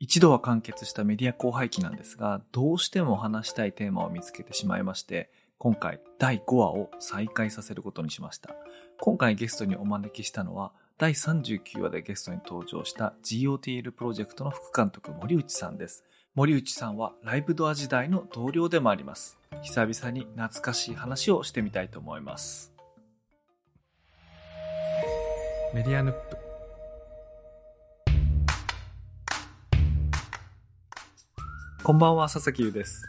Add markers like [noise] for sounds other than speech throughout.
一度は完結したメディア荒廃期なんですが、どうしても話したいテーマを見つけてしまいまして、今回第5話を再開させることにしました。今回ゲストにお招きしたのは、第39話でゲストに登場した GOTL プロジェクトの副監督森内さんです。森内さんはライブドア時代の同僚でもあります。久々に懐かしい話をしてみたいと思います。メディアヌップこんばんは、佐々木優です。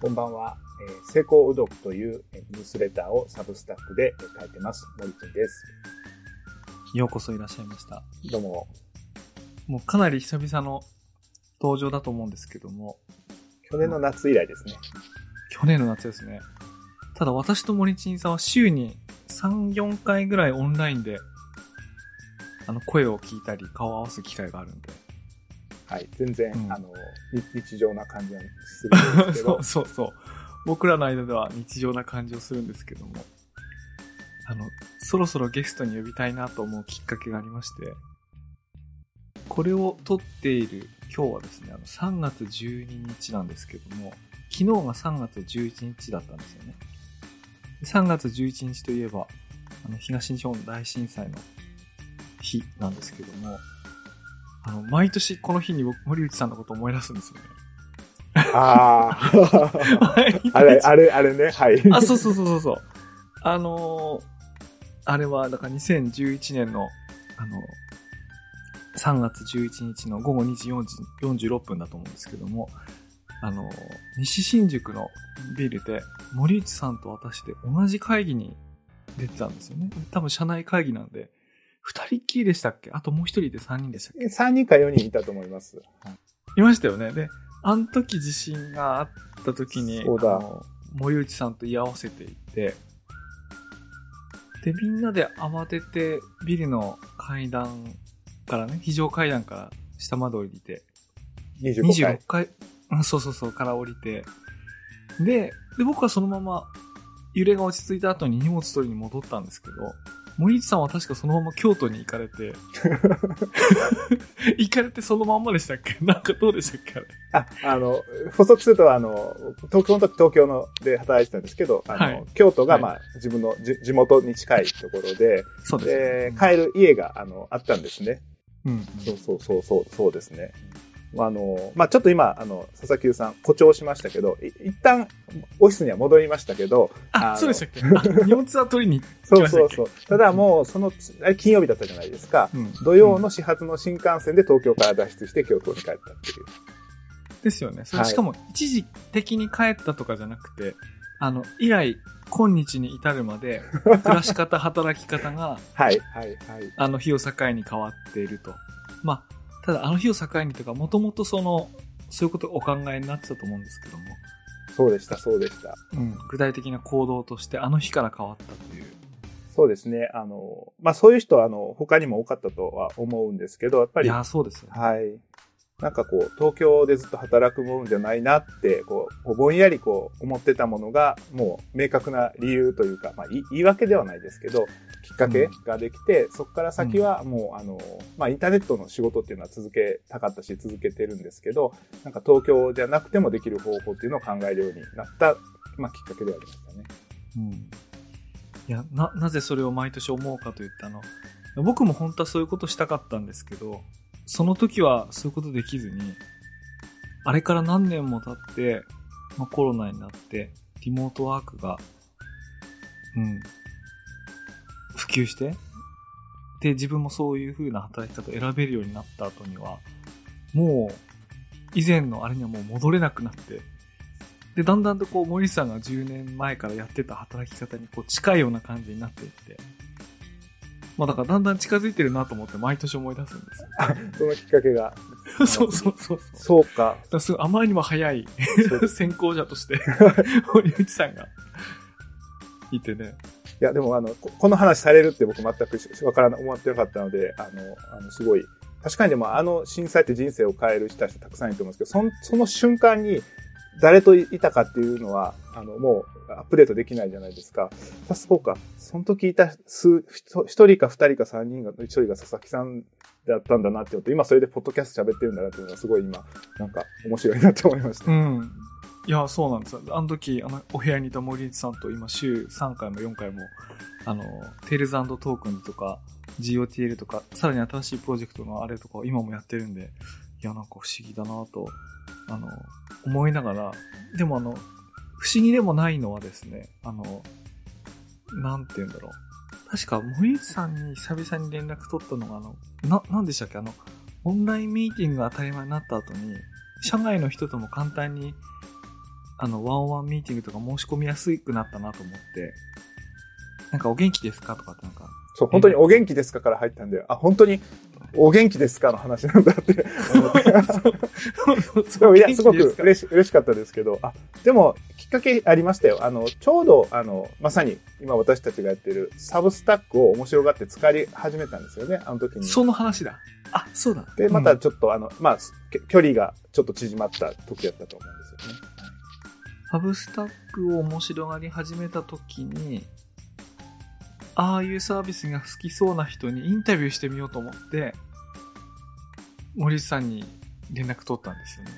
こんばんは。えー成功うどくというえーニュースレターをサブスタッフでえー書いてます。森金です。ようこそいらっしゃいました。どうも、もうかなり久々の登場だと思うんですけども、去年の夏以来ですね。去年の夏ですね。ただ私と森珍さんは週に3、4回ぐらいオンラインで、あの、声を聞いたり顔を合わす機会があるんで。はい。全然、うんあの、日日常な感じがするんですけ [laughs] そどう、そうそう。僕らの間では日常な感じをするんですけども、あの、そろそろゲストに呼びたいなと思うきっかけがありまして、これを撮っている今日はですね、あの3月12日なんですけども、昨日が3月11日だったんですよね。で3月11日といえば、あの東日本大震災の日なんですけども、あの、毎年この日に僕、森内さんのことを思い出すんですよね。ああ、[laughs] あれ、あれ、あれね、はい。あ、そうそうそうそうそう。あのーあれは、だから2011年の、あの、3月11日の午後2時40 46分だと思うんですけども、あの、西新宿のビルで、森内さんと私で同じ会議に出てたんですよね。多分社内会議なんで、二人っきりでしたっけ？あともう一人で三人でしたっけ？3人か4人いたと思います。はいいましたよね。で、あの時地震があった時に、そうだ森内さんと居合わせていて、で、みんなで慌ててビルの階段からね、非常階段から下まで降りて、25 26回。階、うんそうそうそう、から降りて、で、で、僕はそのまま揺れが落ち着いた後に荷物取りに戻ったんですけど、森内さんは確かそのまま京都に行かれて、[laughs] 行かれてそのまんまでしたっけ？なんかどうでしたっけあれ？あ、あの、補足すると、あの、東京の時東京ので働いてたんですけど、あの、はい京都が、はいまあ、自分のじ地元に近いところで、そうですでね。、帰る家が、あの、あったんですね。うん。そうそうそうそう、そうですね。あの、まあ、ちょっと今、あの、佐々木さん、誇張しましたけど、い一旦、オフィスには戻りましたけど、あ、のそうでしたっけ？あ荷物は取りに。[laughs] そうそうそう。ただもう、その、あれ金曜日だったじゃないですか。うん土曜の始発の新幹線で東京から脱出して京都に帰ったっていう。ですよね。それはいしかも一時的に帰ったとかじゃなくて、あの、以来、今日に至るまで、暮らし方、[laughs] 働き方が、はい、はい、はい。あの日を境に変わっていると。まあ、ただあの日を境にというか、もともとその、そういうことをお考えになってたと思うんですけども、そうでした、そうでした。うん、具体的な行動としてあの日から変わったという。そうですね。あの、まあ、そういう人は、あの、他にも多かったとは思うんですけど、やっぱり、いや、そうですよね。はい。なんかこう、東京でずっと働くものじゃないなって、こう、ぼんやりこう、思ってたものが、もう明確な理由というか、まあ、い言い訳ではないですけど、きっかけができて、そこから先はもう、あの、まあ、インターネットの仕事っていうのは続けたかったし、続けてるんですけど、なんか東京じゃなくてもできる方法っていうのを考えるようになった、まあ、きっかけではありましたね。うん。いや、な、なぜそれを毎年思うかといったあの、僕も本当はそういうことしたかったんですけど、その時はそういうことできずに、あれから何年も経って、まあ、コロナになって、リモートワークが、うん、普及して、で、自分もそういう風な働き方を選べるようになった後には、もう、以前のあれにはもう戻れなくなって、で、だんだんとこう、森さんが10年前からやってた働き方にこう、近いような感じになっていって、まあだからだんだん近づいてるなと思って毎年思い出すんですよ。そのきっかけが。[laughs] そうそうそうそう。だかそうか。らすあまりにも早い [laughs] 先行者として、[laughs] 森内さんがいてね。いや、でも、あの、ここの話されるって僕全くしわからな、思ってなかったので、あの、あの、すごい、確かにでも、あの震災って人生を変える人たちたくさんいると思うんですけど、そんその瞬間に、誰といたかっていうのは、あの、もうアップデートできないじゃないですか。あそうか。その時いた数、一人か二人か三人が、一人が佐々木さんだったんだなっていうのと、今それでポッドキャスト喋ってるんだなっていうのがすごい今、なんか面白いなって思いました。うん。いや、そうなんですよ。あの時、あの、お部屋にいた森内さんと今週3回も4回も、あの、テールズトークンとか、GOTL とか、さらに新しいプロジェクトのあれとかを今もやってるんで、いや、なんか不思議だなと、あの、思いながら、でもあの、不思議でもないのはですね、あの、なんて言うんだろう。確か森内さんに久々に連絡取ったのが、あの、な、なんでしたっけ？あの、オンラインミーティングが当たり前になった後に、社外の人とも簡単に、あの、ワンオンワンミーティングとか申し込みやすくなったなと思って、なんかお元気ですか？とかってなんか、そう、本当にお元気ですかから入ったんで、あ、本当にお元気ですかの話なんだって [laughs] いや、すごく嬉し嬉しかったですけど、あ、でも、きっかけありましたよ。あの、ちょうど、あの、まさに今私たちがやってるサブスタックを面白がって使い始めたんですよね、あの時に。その話だ。あ、そうだ。で、またちょっと、あの、まあ、き距離がちょっと縮まった時だったと思うんですよね。ハブスタックを面白がり始めた時に、ああいうサービスが好きそうな人にインタビューしてみようと思って、森内さんに連絡取ったんですよね。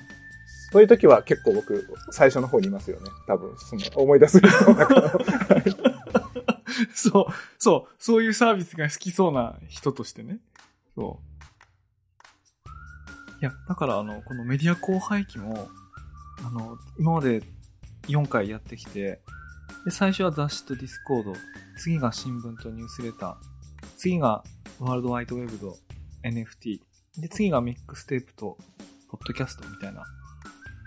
そういう時は結構僕、最初の方にいますよね。多分、その、思い出す人の中の [laughs] そう、そう、そういうサービスが好きそうな人としてね。そう。いや、だからあの、このメディア興廃記も、あの、今まで4回やってきて、で、最初は雑誌とディスコード、次が新聞とニュースレター、次がワールドワイドウェブと NFT、で、次がミックステープとポッドキャストみたいな、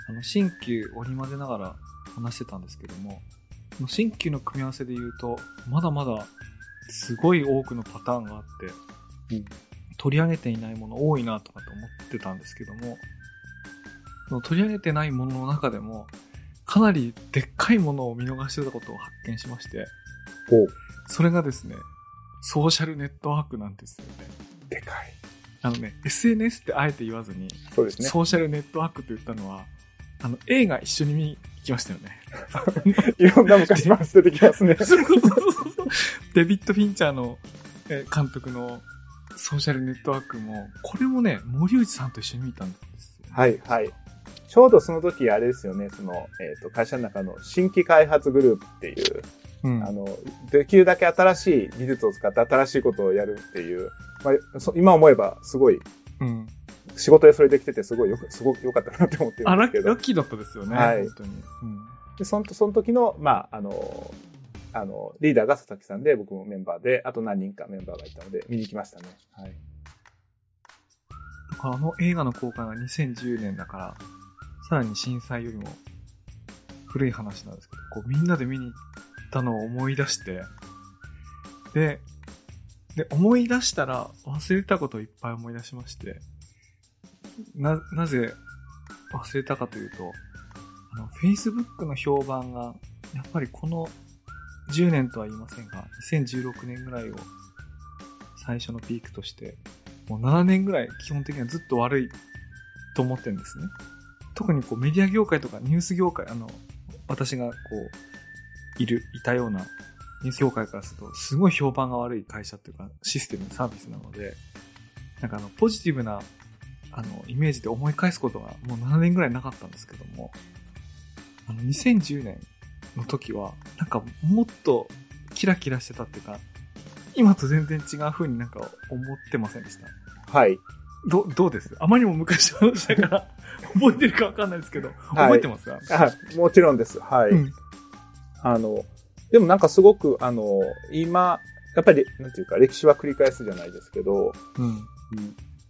あの、新旧織り交ぜながら話してたんですけども、この新旧の組み合わせで言うと、まだまだすごい多くのパターンがあって、うん。取り上げていないもの多いなとかと思ってたんですけども、その取り上げてないものの中でも、かなりでっかいものを見逃してたことを発見しまして、おそれがですね、ソーシャルネットワークなんですよね。でかい。あのね、SNS ってあえて言わずに、そうですね。ソーシャルネットワークと言ったのは、あの、映画一緒に見に行きましたよね。[laughs] いろんな昔話出てきますね。そうそうそうそう。デビッド・フィンチャーのえー監督のソーシャルネットワークも、これもね、森内さんと一緒に見たんですよ。はい、はい。ちょうどその時、あれですよね、その、えっ、と、会社の中の新規開発グループっていう、うんあの、できるだけ新しい技術を使って新しいことをやるっていう、まあ、そ今思えばすごい、うん。仕事でそれできててすごいよく、すごく良かったなって思ってるあ、んですけどラッラッ。キーだったですよね。はい本当に。うん。で、その、その時の、まあ、あの、あの、リーダーが佐々木さんで、僕もメンバーで、あと何人かメンバーがいたので、見に行きましたね。はい。だからあの映画の公開が2010年だから、さらに震災よりも古い話なんですけど、こうみんなで見に行ったのを思い出して、で、で、思い出したら忘れたことをいっぱい思い出しまして、な、なぜ忘れたかというと、あの、Facebook の評判が、やっぱりこの10年とは言いませんが、2016年ぐらいを最初のピークとして、もう7年ぐらい基本的にはずっと悪いと思ってるんですね。特にこうメディア業界とかニュース業界、あの、私がこう、いる、いたようなニュース業界からすると、すごい評判が悪い会社っていうか、システム、サービスなので、なんかあの、ポジティブな、あの、イメージで思い返すことがもう7年ぐらいなかったんですけども、あの、2010年の時は、なんかもっとキラキラしてたっていうか、今と全然違う風になんか思ってませんでした？はい。ど、どうです？あまりにも昔の話だから、[laughs] 覚えてるかわかんないですけど、覚えてますか、あもちろんです。はい。うん。あの、でもなんかすごく、あの、今、やっぱり、なんていうか、歴史は繰り返すじゃないですけど、うん。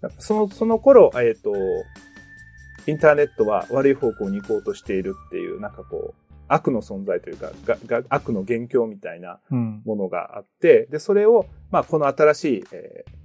なんかその、その頃、えっ、と、インターネットは悪い方向に行こうとしているっていう、なんかこう、悪の存在というか、がが悪の元凶みたいなうん。ものがあって、で、それを、まあ、この新しい、えー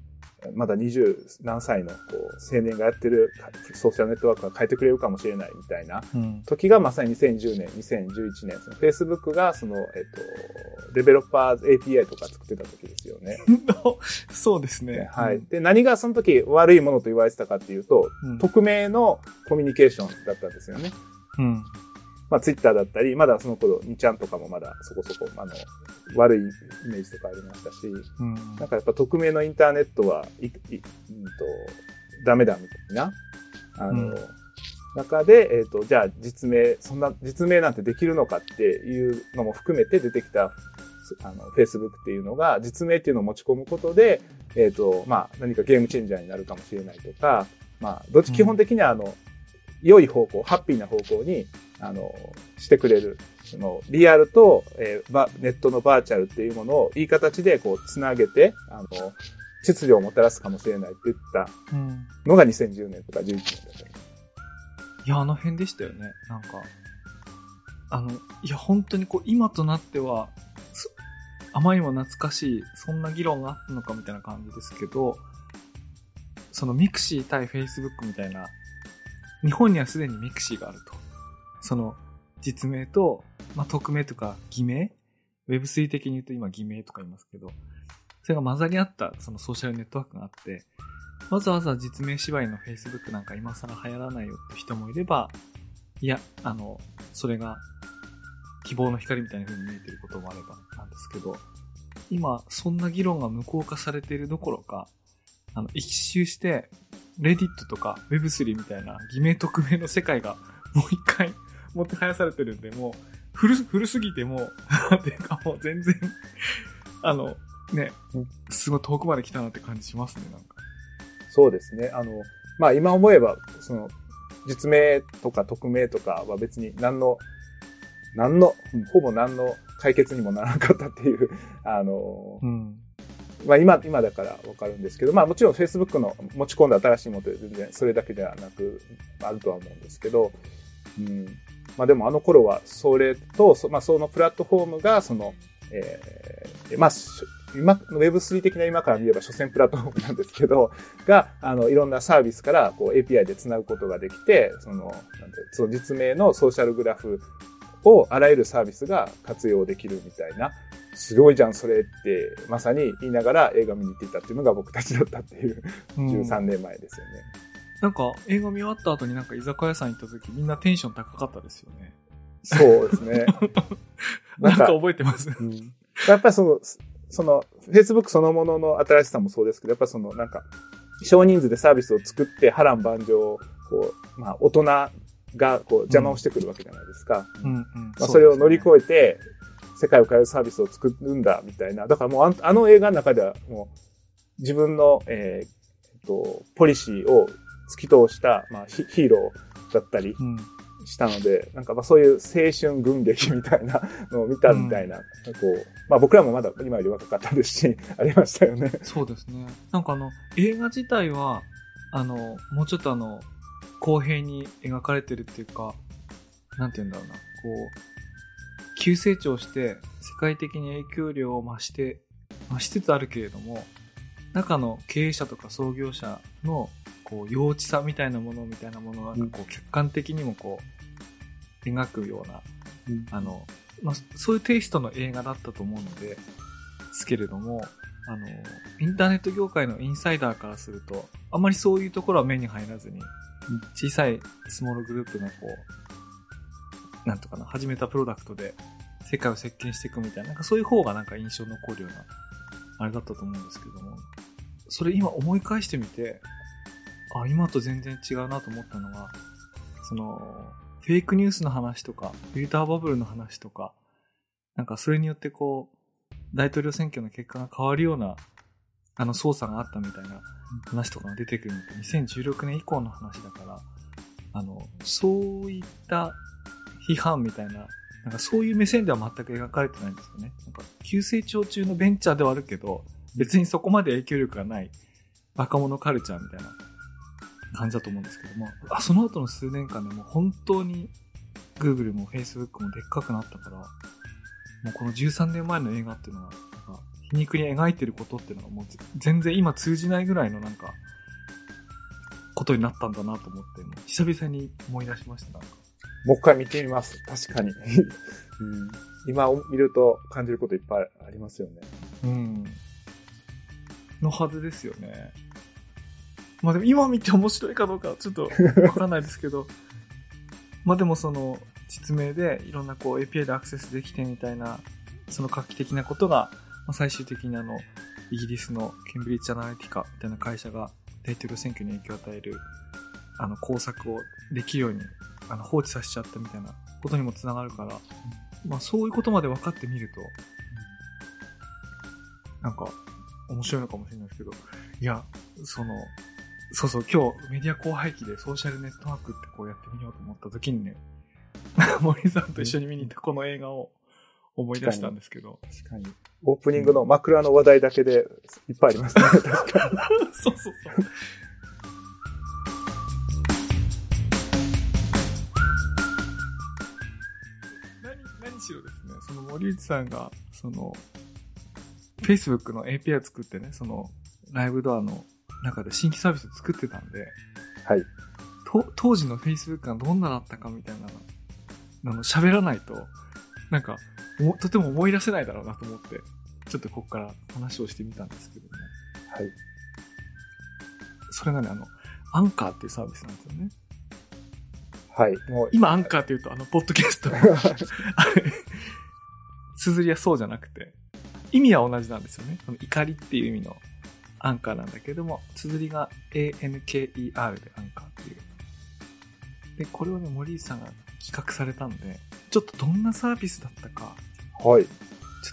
まだ二十何歳のこう青年がやってるソーシャルネットワークが変えてくれるかもしれないみたいなうん。時がまさに2010年、2011年、その Facebook がその、えっと、デベロッパーズ API とか作ってた時ですよね。[laughs] そうですね。はい。で、何がその時悪いものと言われてたかっていうと、うん。匿名のコミュニケーションだったんですよね。うん。まあツイッターだったり、まだその頃2ちゃんとかもまだそこそこ、あの、悪いイメージとかありましたし、うん。なんかやっぱ匿名のインターネットはい、い、うんと、ダメだみたいな、あの、うん中で、えっ、と、じゃあ実名、そんな実名なんてできるのかっていうのも含めて出てきた、あの、Facebook っていうのが、実名っていうのを持ち込むことで、えっ、と、まあ、何かゲームチェンジャーになるかもしれないとか、まあ、どっち、うん基本的にはあの、良い方向、ハッピーな方向に、あの、してくれる。その、リアルと、えーばネットのバーチャルっていうものをいい形でこう、つなげて、あの、秩序をもたらすかもしれないって言った。のが2010年とか11年だったり。いや、あの辺でしたよね。なんか、あの、いや、本当にこう、今となっては、あまりにも懐かしい、そんな議論があったのかみたいな感じですけど、そのミクシー対フェイスブックみたいな、日本にはすでにミクシーがあると。その、実名と、まあ、匿名とか偽名 ?Web3 的に言うと今偽名とか言いますけど、それが混ざり合ったそのソーシャルネットワークがあって、わざわざ実名縛りの Facebook なんか今更流行らないよって人もいれば、いや、あの、それが希望の光みたいな風に見えてることもあればなんですけど、今、そんな議論が無効化されているどころか、あの、一周して、レディットとか Web3 みたいな偽名匿名の世界がもう一回もてはやされてるんで、もう古す、古すぎてもう、なんていうかもう全然、あの、ね、すごい遠くまで来たなって感じしますね、なんか。そうですね。あの、まあ今思えば、その、実名とか匿名とかは別に何の、何の、ほぼ何の解決にもならなかったっていう、あの、うん。まあ今、今だからわかるんですけど、まあもちろん Facebook の持ち込んだ新しいものって全然それだけではなく、あるとは思うんですけど、うん。まあでもあの頃はそれと、そまあそのプラットフォームが、その、えーまあ、し今、Web3 的な今から見れば、所詮プラットフォームなんですけど、が、あの、いろんなサービスから、こう、API で繋ぐことができて、その、なんてその実名のソーシャルグラフを、あらゆるサービスが活用できるみたいな、すごいじゃん、それって、まさに言いながら映画見に行っていたっていうのが僕たちだったっていう、13年前ですよね。なんか、映画見終わった後になんか居酒屋さん行った時みんなテンション高かったですよね。そうですね。[laughs] なんか覚えてます？うんやっぱりその、その、Facebook そのものの新しさもそうですけど、やっぱその、なんか、少人数でサービスを作って波乱万丈、こう、まあ、大人が、こう、邪魔をしてくるわけじゃないですか。うんうん。まあ、それを乗りえ越えて、世界を変えるサービスを作るんだ、みたいな。だからもうあの映画の中では、もう、自分の、えーえっと、ポリシーを突き通した、まあ、ヒヒーローだったりうん。したので、なんかまあそういう青春軍劇みたいな [laughs] のを見たみたいな、こう、まあ僕らもまだ今より若かったですし、[laughs] ありましたよね。そうですね。なんかあの、映画自体は、あの、もうちょっとあの、公平に描かれてるっていうか、なんて言うんだろうな、こう、急成長して、世界的に影響力を増して、増しつつあるけれども、中の経営者とか創業者の、こう、幼稚さみたいなものみたいなものを、なんかこう、客観的にもこう、描くような、あの、まあ、そういうテイストの映画だったと思うので、ですけれども、あの、インターネット業界のインサイダーからすると、あまりそういうところは目に入らずに、小さいスモールグループのこう、なんとかな、始めたプロダクトで世界を席巻していくみたいな、なんかそういう方がなんか印象に残るような、あれだったと思うんですけども、それ今思い返してみて、あ、今と全然違うなと思ったのが、その、フェイクニュースの話とか、フィルターバブルの話とか、なんかそれによってこう、大統領選挙の結果が変わるような、あの操作があったみたいな話とかが出てくるのって2016年以降の話だから、あの、そういった批判みたいな、なんかそういう目線では全く描かれてないんですよね。なんか急成長中のベンチャーではあるけど、別にそこまで影響力がない若者カルチャーみたいな感じだと思うんですけども、あその後の数年間でもう本当に Google も Facebook もでっかくなったから、もうこの13年前の映画っていうのは、なんか皮肉に描いてることっていうのがもうぜ全然今通じないぐらいのなんか、ことになったんだなと思って、もう久々に思い出しました、なんか。もう一回見てみます。確かに。うん、今見ると感じることいっぱいありますよね。うん。のはずですよね。まあでも今見て面白いかどうかちょっとわかんないですけど、[laughs] まあでもその、実名でいろんなこう API でアクセスできてみたいな、その画期的なことが、まあ、最終的にあの、イギリスのケンブリッジアナリティカみたいな会社が大統領選挙に影響を与える、あの、工作をできるように、あの、放置させちゃったみたいなことにもつながるから、まあそういうことまで分かってみると、なんか、面白いのかもしれないですけど、いや、その、そうそう、今日メディア後輩機でソーシャルネットワークってこうやってみようと思った時にね、[laughs] 森さんと一緒に見に行ったこの映画を思い出したんですけど。確かに。オープニングの枕の話題だけでいっぱいありますね。確かに。そうそうそう。何、何しろですね、その森内さんが、その、Facebook の API を作ってね、その、ライブドアの中で新規サービスを作ってたんで、はい。と当時の Facebook がどんなだったかみたいなの、喋らないと、なんか、とても思い出せないだろうなと思って、ちょっとここから話をしてみたんですけども。はい。それがね、あの、アンカーっていうサービスなんですよね。はい。もう今アンカーって言うと、あの、ポッドキャスト。[laughs] 綴りはそうじゃなくて、意味は同じなんですよね。その怒りっていう意味のアンカーなんだけども、綴りが ANKER でアンカーっていう。で、これをね、森内さんが企画されたんで、ちょっとどんなサービスだったか、はい。ちょ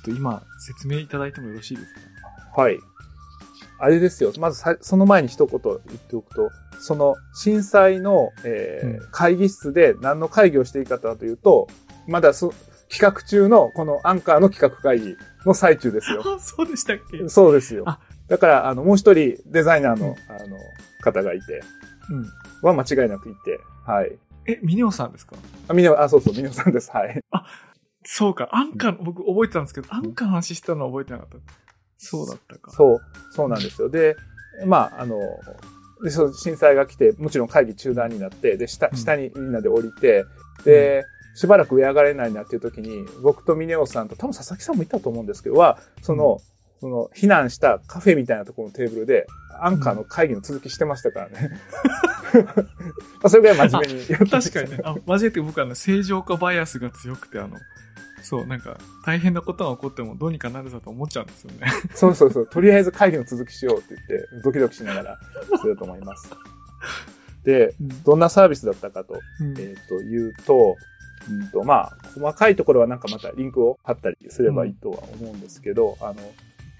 っと今説明いただいてもよろしいですか？はい。あれですよ。まずさ、その前に一言言っておくと、その震災の、えー、うん、会議室で何の会議をしていいかというと、まだそ企画中のこのアンカーの企画会議の最中ですよ。[laughs] あ、そうでしたっけ？そうですよ。だから、あの、もう一人デザイナーの、うん、あの、方がいて、うん。は間違いなくいて、はい。え、ミネオさんですか？あ、ミネオ、あ、そうそう、ミネオさんです。はい。あ、そうか。アンカー、僕覚えてたんですけど、アンカーの話してたのは覚えてなかった。そうだったか。そう、そうなんですよ。で、まあ、あの、で、その震災が来て、もちろん会議中断になって、で、下、下にみんなで降りて、うん、で、しばらく上上がれないなっていう時に、僕とミネオさんと、多分佐々木さんもいたと思うんですけど、は、その、うんその、避難したカフェみたいなところのテーブルで、アンカーの会議の続きしてましたからね。[laughs] まあそれぐらい真面目にやって確かにね。あ、真面目って僕はね、正常化バイアスが強くて、あの、そう、なんか、大変なことが起こってもどうにかなるぞと思っちゃうんですよね。そうそうそう。とりあえず会議の続きしようって言って、ドキドキしながらすると思います。で、どんなサービスだったかと、うん、えっ、ー、と、言うと、うんと、まあ、細かいところはなんかまたリンクを貼ったりすればいいとは思うんですけど、うん、あの、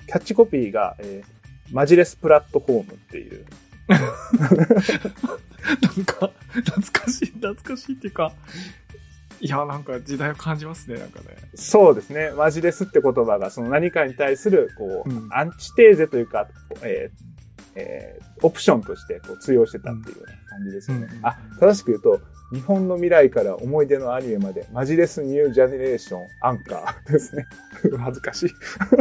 キャッチコピーが、えー、マジレスプラットフォームっていう。なんか、懐かしい、懐かしいっていうか、いや、なんか時代を感じますね、なんかね。そうですね。マジレスって言葉が、その何かに対する、こう、うん、アンチテーゼというか、えーえー、オプションとしてこう通用してたっていうような感じですよね。うん、あ、正しく言うと、日本の未来から思い出のアニメまで、マジレスニュージェネレーションアンカーですね。恥ずかしい。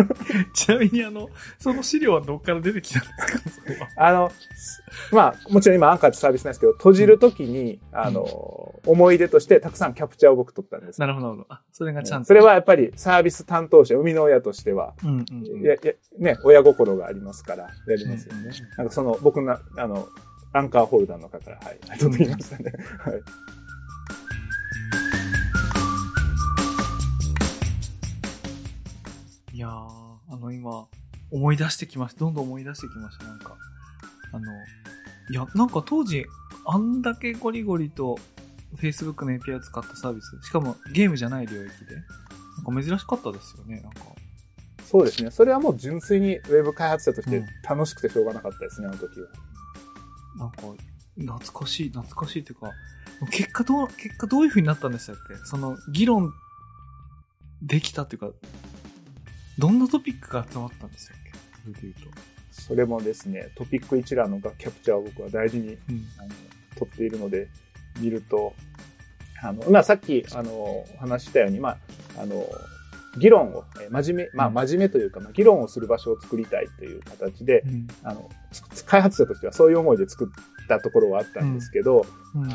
[laughs] ちなみにあの、その資料はどっから出てきたんですか？あの、まあ、もちろん今アンカーってサービスなんですけど、閉じるときに、うん、あの、思い出としてたくさんキャプチャーを僕取ったんです。なるほど、なるほど。あ、それがちゃんと。それはやっぱりサービス担当者、生みの親としては、うんうんうん、ややね、親心がありますから、やりますよね。なんかその、僕の、あの、アンカーホルダーの方から、はい、ちょっと言いましたね。はい。いやー、あの今、思い出してきました。どんどん思い出してきました、なんか。あの、いや、なんか当時、あんだけゴリゴリと Facebook の API を使ったサービス、しかもゲームじゃない領域で、なんか珍しかったですよね、なんか。そうですね。それはもう純粋にウェブ開発者として楽しくてしょうがなかったですね、うん、あの時は。なんか、懐かしい、懐かしいっていうか、結果どう、結果どういう風になったんでしたっけ？その、議論できたっていうか、どんなトピックが集まったんですよそれで言うと。それもですね、トピック一覧のキャプチャーを僕は大事に、うん、あの取っているので、見ると、あの、まあ、さっき、あの、話したように、まあ、あの、議論を、え真面目、まあ、真面目というか、まあ、議論をする場所を作りたいという形で、うん、あの、開発者としてはそういう思いで作ったところはあったんですけど、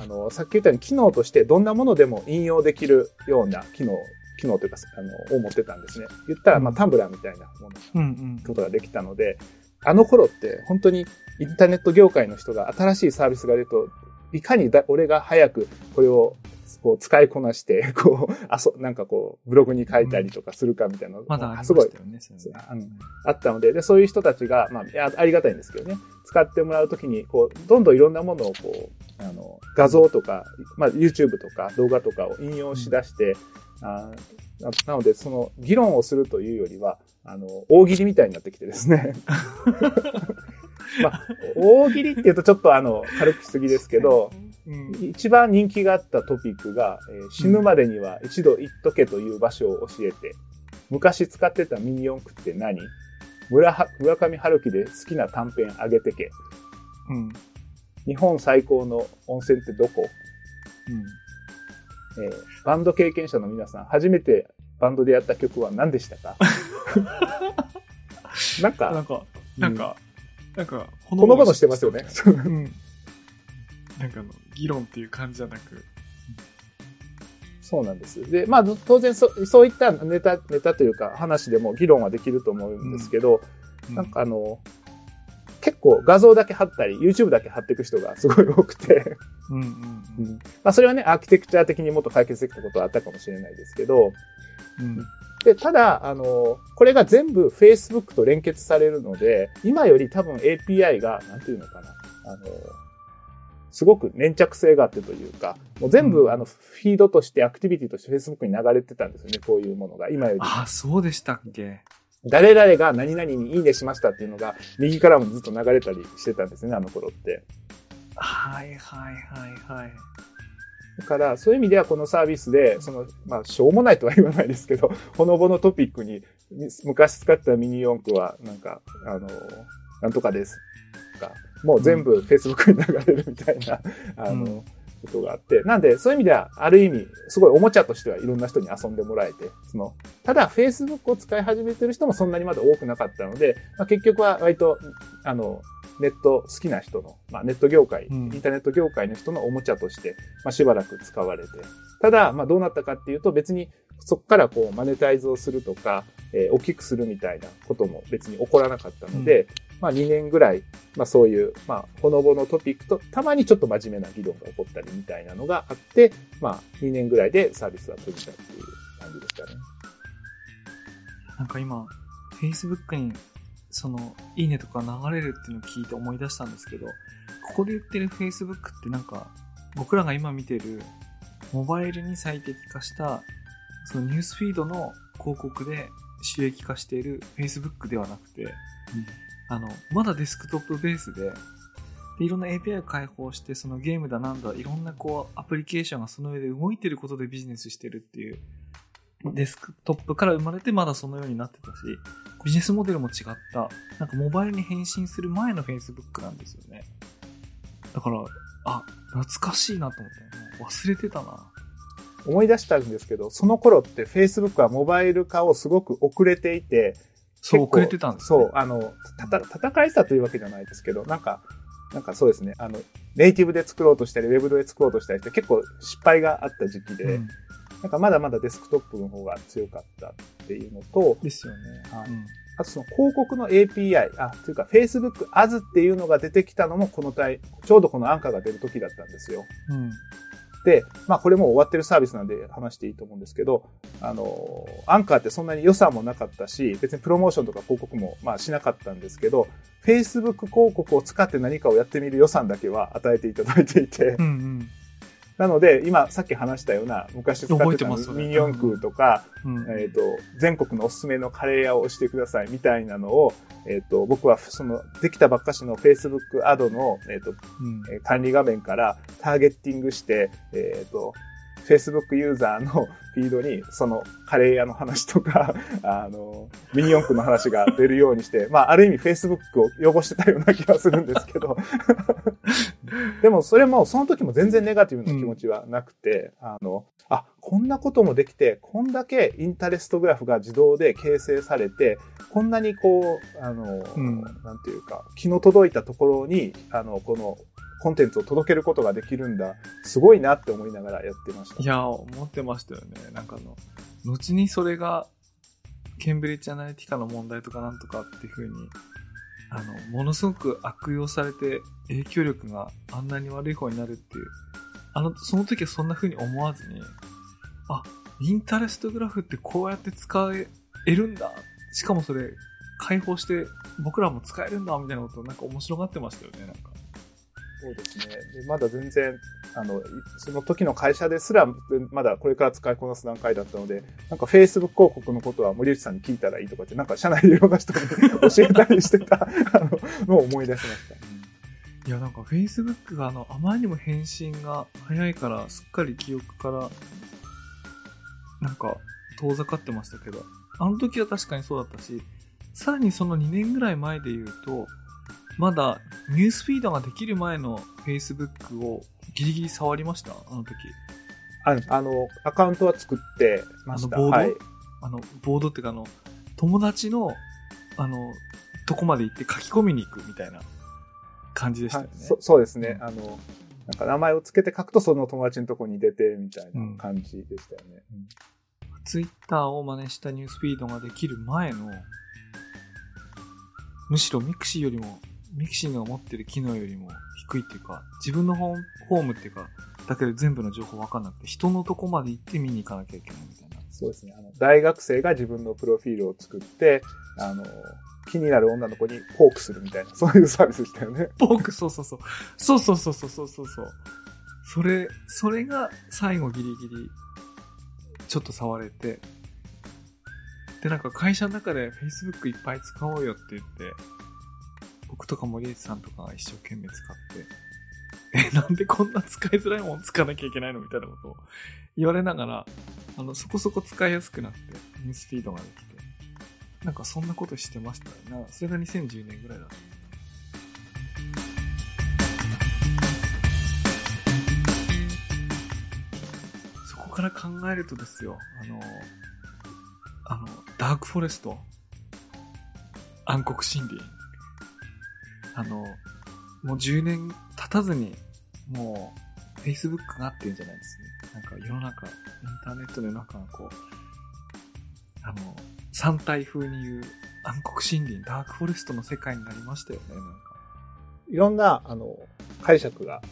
あの、さっき言ったように機能としてどんなものでも引用できるような機能、機能というか、あの、を持ってたんですね。言ったら、まあ、タンブラーみたいなもの、ことができたので、あの頃って本当にインターネット業界の人が新しいサービスが出ると、いかにだ俺が早くこれをこう使いこなして、[laughs] こう、あそ、なんかこう、ブログに書いたりとかするかみたいなのが、まだありましすごいたよね、あのあったので、で、そういう人たちが、まあ、ありがたいんですけどね、使ってもらうときに、こう、どんどんいろんなものをこう、あの、画像とか、まあ、YouTube とか動画とかを引用しだして、あーななので、その、議論をするというよりは、あの、大喜利みたいになってきてですね。[laughs] まあ、大喜利って言うとちょっとあの、軽くしすぎですけど、うん。一番人気があったトピックが、えー死ぬまでには一度行っとけという場所を教えて、昔使ってたミニ四駆って何？村は村上春樹で好きな短編あげてけ。うん。日本最高の温泉ってどこ、えーバンド経験者の皆さん、初めてバンドでやった曲は何でしたか？[laughs] なんなかん、か、なんか、なんか、ほほのぼのしてますよね。うん。なんかあの、議論っていう感じじゃなく、そうなんです。で、まあ、ど当然そ、そういったネタ、ネタというか話でも議論はできると思うんですけど、うんなんかあの、結構画像だけ貼ったり、YouTube だけ貼っていく人がすごい多くて、うんうんうんまあそれはね、アーキテクチャ的にもっと解決できたことはあったかもしれないですけど、うん。で、ただ、あの、これが全部 Facebook と連結されるので、今より多分 API が、なんていうのかな、あの、すごく粘着性があってというか、もう全部、うんあの、フィードとしてアクティビティとして Facebook に流れてたんですよね、こういうものが。今より。あ、そうでしたっけ？誰々が何々にいいねしましたっていうのが、右からもずっと流れたりしてたんですね、あの頃って。はいはいはいはい。だから、そういう意味ではこのサービスで、その、まあ、しょうもないとは言わないですけど、[laughs] ほのぼのトピックに、み昔使ったミニ四駆は、なんか、あの、なんとかです。とか、もう全部 Facebook に流れるみたいな、あの、うんことがあって。なんで、そういう意味では、ある意味、すごいおもちゃとしてはいろんな人に遊んでもらえて、その、ただ、Facebook を使い始めてる人もそんなにまだ多くなかったので、まあ、結局は割と、あの、ネット好きな人の、まあ、ネット業界、うんインターネット業界の人のおもちゃとして、まあ、しばらく使われて。ただ、まあ、どうなったかっていうと、別にそこからこう、マネタイズをするとか、えー大きくするみたいなことも別に起こらなかったので、まあ、2年ぐらい、まあ、そういう、まあ、ほのぼのトピックと、たまにちょっと真面目な議論が起こったりみたいなのがあって、まあ、2年ぐらいでサービスは閉じたっていう感じですかね。なんか今、Facebook に、その、いいねとか流れるっていうのを聞いて思い出したんですけど、ここで言ってる Facebook ってなんか、僕らが今見てる、モバイルに最適化した、そのニュースフィードの広告で収益化している Facebook ではなくて、あの、まだデスクトップベースで、でいろんな API を開放して、そのゲームだなんだ、いろんなこう、アプリケーションがその上で動いてることでビジネスしてるっていう、デスクトップから生まれてまだそのようになってたし、ビジネスモデルも違った、なんかモバイルに変身する前の Facebook なんですよね。だから、あ、懐かしいなと思って、忘れてたな。思い出したんですけど、その頃って Facebook はモバイル化をすごく遅れていて、そう、遅れてたんですよ、ね。そう、あの、たた、戦いしたというわけじゃないですけど、なんか、なんかそうですね、あの、ネイティブで作ろうとしたり、ウェブで作ろうとしたりして、結構失敗があった時期で、うんなんかまだまだデスクトップの方が強かったっていうのと、ですよね。はいうんあとその広告の API、あ、というか Facebook As っていうのが出てきたのもこのタイ、ちょうどこのアンカーが出る時だったんですよ。うん。で、まあこれもう終わってるサービスなんで話していいと思うんですけど、あの、アンカーってそんなに予算もなかったし、別にプロモーションとか広告もまあしなかったんですけど、Facebook 広告を使って何かをやってみる予算だけは与えていただいていて、うんうん。なので今さっき話したような昔使ってたミニ四駆とか、うん。えっ、と、全国のおすすめのカレー屋を押してくださいみたいなのを、えっ、と、僕はその、できたばっかしの Facebook アドの、えっ、と、うん。えー管理画面からターゲッティングして、えっ、と、Facebook ユーザーのフィードに、そのカレー屋の話とか、[laughs] あの、ミニ四駆の話が出るようにして、まあ、ある意味 Facebook を汚してたような気がするんですけど、[laughs] でもそれも、その時も全然ネガティブな気持ちはなくて、あの、あ、こんなこともできて、こんだけインタレストグラフが自動で形成されて、こんなにこう、あの、うん。なんていうか、気の届いたところに、あの、このコンテンツを届けることができるんだ、すごいなって思いながらやってました。いや、思ってましたよね。なんかあの、後にそれが、ケンブリッジアナリティカの問題とかなんとかっていう風に、あの、ものすごく悪用されて影響力があんなに悪い方になるっていうあの、その時はそんな風に思わずに、あ、インタレストグラフってこうやって使えるんだ。しかもそれ、開放して僕らも使えるんだ、みたいなことをなんか面白がってましたよね、なんか。そうですね。でまだ全然、あの、その時の会社ですら、まだこれから使いこなす段階だったので、なんか Facebook 広告のことは森内さんに聞いたらいいとかって、なんか社内でいろんな人に教えたりしてた [laughs] あののを思い出しました。いや、なんか Facebook があの、あまりにも返信が早いから、すっかり記憶から、なんか、遠ざかってましたけど、あの時は確かにそうだったし、さらにその2年ぐらい前で言うと、まだニュースフィードができる前の Facebook をギリギリ触りました？あの時。ああの、アカウントは作ってました。あのボード？はい。あの、ボードっていうかあの、友達の、あの、とこまで行って書き込みに行くみたいな感じでしたよね。はいそそうですね。うんあの、なんか名前をつけて書くとその友達のとこに出てみたいな感じでしたよね。ツイッターを真似したニュースフィードができる前の、むしろミクシーよりも、ミクシーが持ってる機能よりも低いっていうか、自分のホームホームっていうか、だけで全部の情報わかんなくて、人のとこまで行って見に行かなきゃいけないみたいな。そうですね。あの、大学生が自分のプロフィールを作って、あの、気になる女の子にポークするみたいな、そういうサービスでしたよね。ポーク、そうそうそう。そうそうそうそうそうそうそう。それ、それが最後ギリギリ、ちょっと触れて、で、なんか会社の中で Facebook いっぱい使おうよって言って、僕とか森内さんとかが一生懸命使って、[laughs] え、なんでこんな使いづらいもん使わなきゃいけないのみたいなことを言われながら、あの、そこそこ使いやすくなって、ニュースフィードができて、なんかそんなことしてましたね。それが2010年ぐらいだった。そこから考えるとですよ、あの、あの、ダークフォレスト、暗黒森林、あの、もう10年経たずに、もう、Facebook があってるんじゃないですね。なんか世の中、インターネットの世の中がこう、あの、三体風に言う暗黒森林、ダークフォレストの世界になりましたよね、なんか。いろんな、あの、解釈が、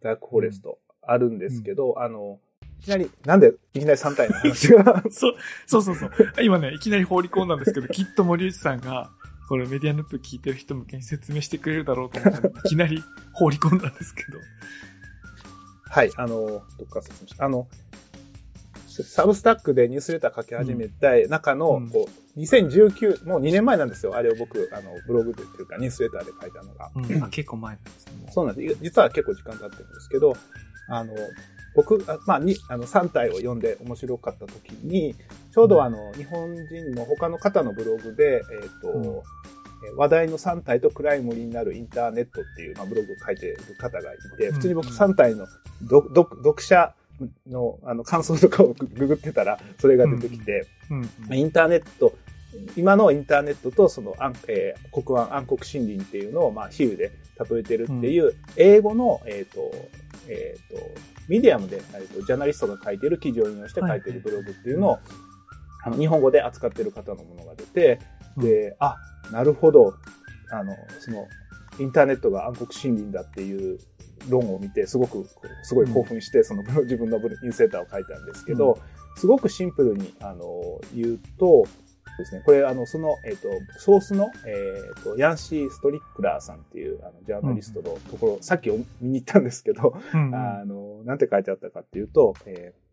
ダークフォレストあるんですけど、あの、いきなり、なんでいきなり3体の話が？[laughs] そう、そうそうそう。今ね、いきなり放り込んだんですけど、きっと森内さんが、これメディアヌップ聞いてる人向けに説明してくれるだろうと思って、[laughs] いきなり放り込んだんですけど。はい、あの、どっから説明しあの、サブスタックでニュースレター書き始めた中の、うんこう、2019、もう2年前なんですよ。あれを僕、あの、ブログでっていうか、ニュースレターで書いたのが。うん、あ結構前なんですね。そうなんです。実は結構時間経ってるんですけど、あの、僕、あまあ、に、あの、3体を読んで面白かった時に、ちょうどあの、日本人の他の方のブログで、えっ、と、うん。えー話題の3体と暗い森になるインターネットっていう、まあ、ブログを書いてる方がいて、普通に僕うん3体の読読読者のあの感想とかをグググってたら、それが出てきて、インターネット、今のインターネットとその暗、えー黒暗暗黒森林っていうのを、まあ、比喩で例えてるっていう、英語の、えっ、と、えっ、と、ミディアムで、えーと、ジャーナリストが書いてる記事を引用して書いてるブログっていうのを、あの、日本語で扱ってる方のものが出て、で、あ、なるほど、あの、その、インターネットが暗黒森林だっていう論を見て、すごく、すごい興奮して、その自分のブロニュースレターを書いたんですけど、すごくシンプルに、あの、言うと、ですね、これ、あの、その、えっ、と、ソースの、えっ、と、ヤンシー・ストリックラーさんっていう、あの、ジャーナリストのところ、さっき見に行ったんですけど、うん。う [laughs] んあの、なんて書いてあったかっていうと、えー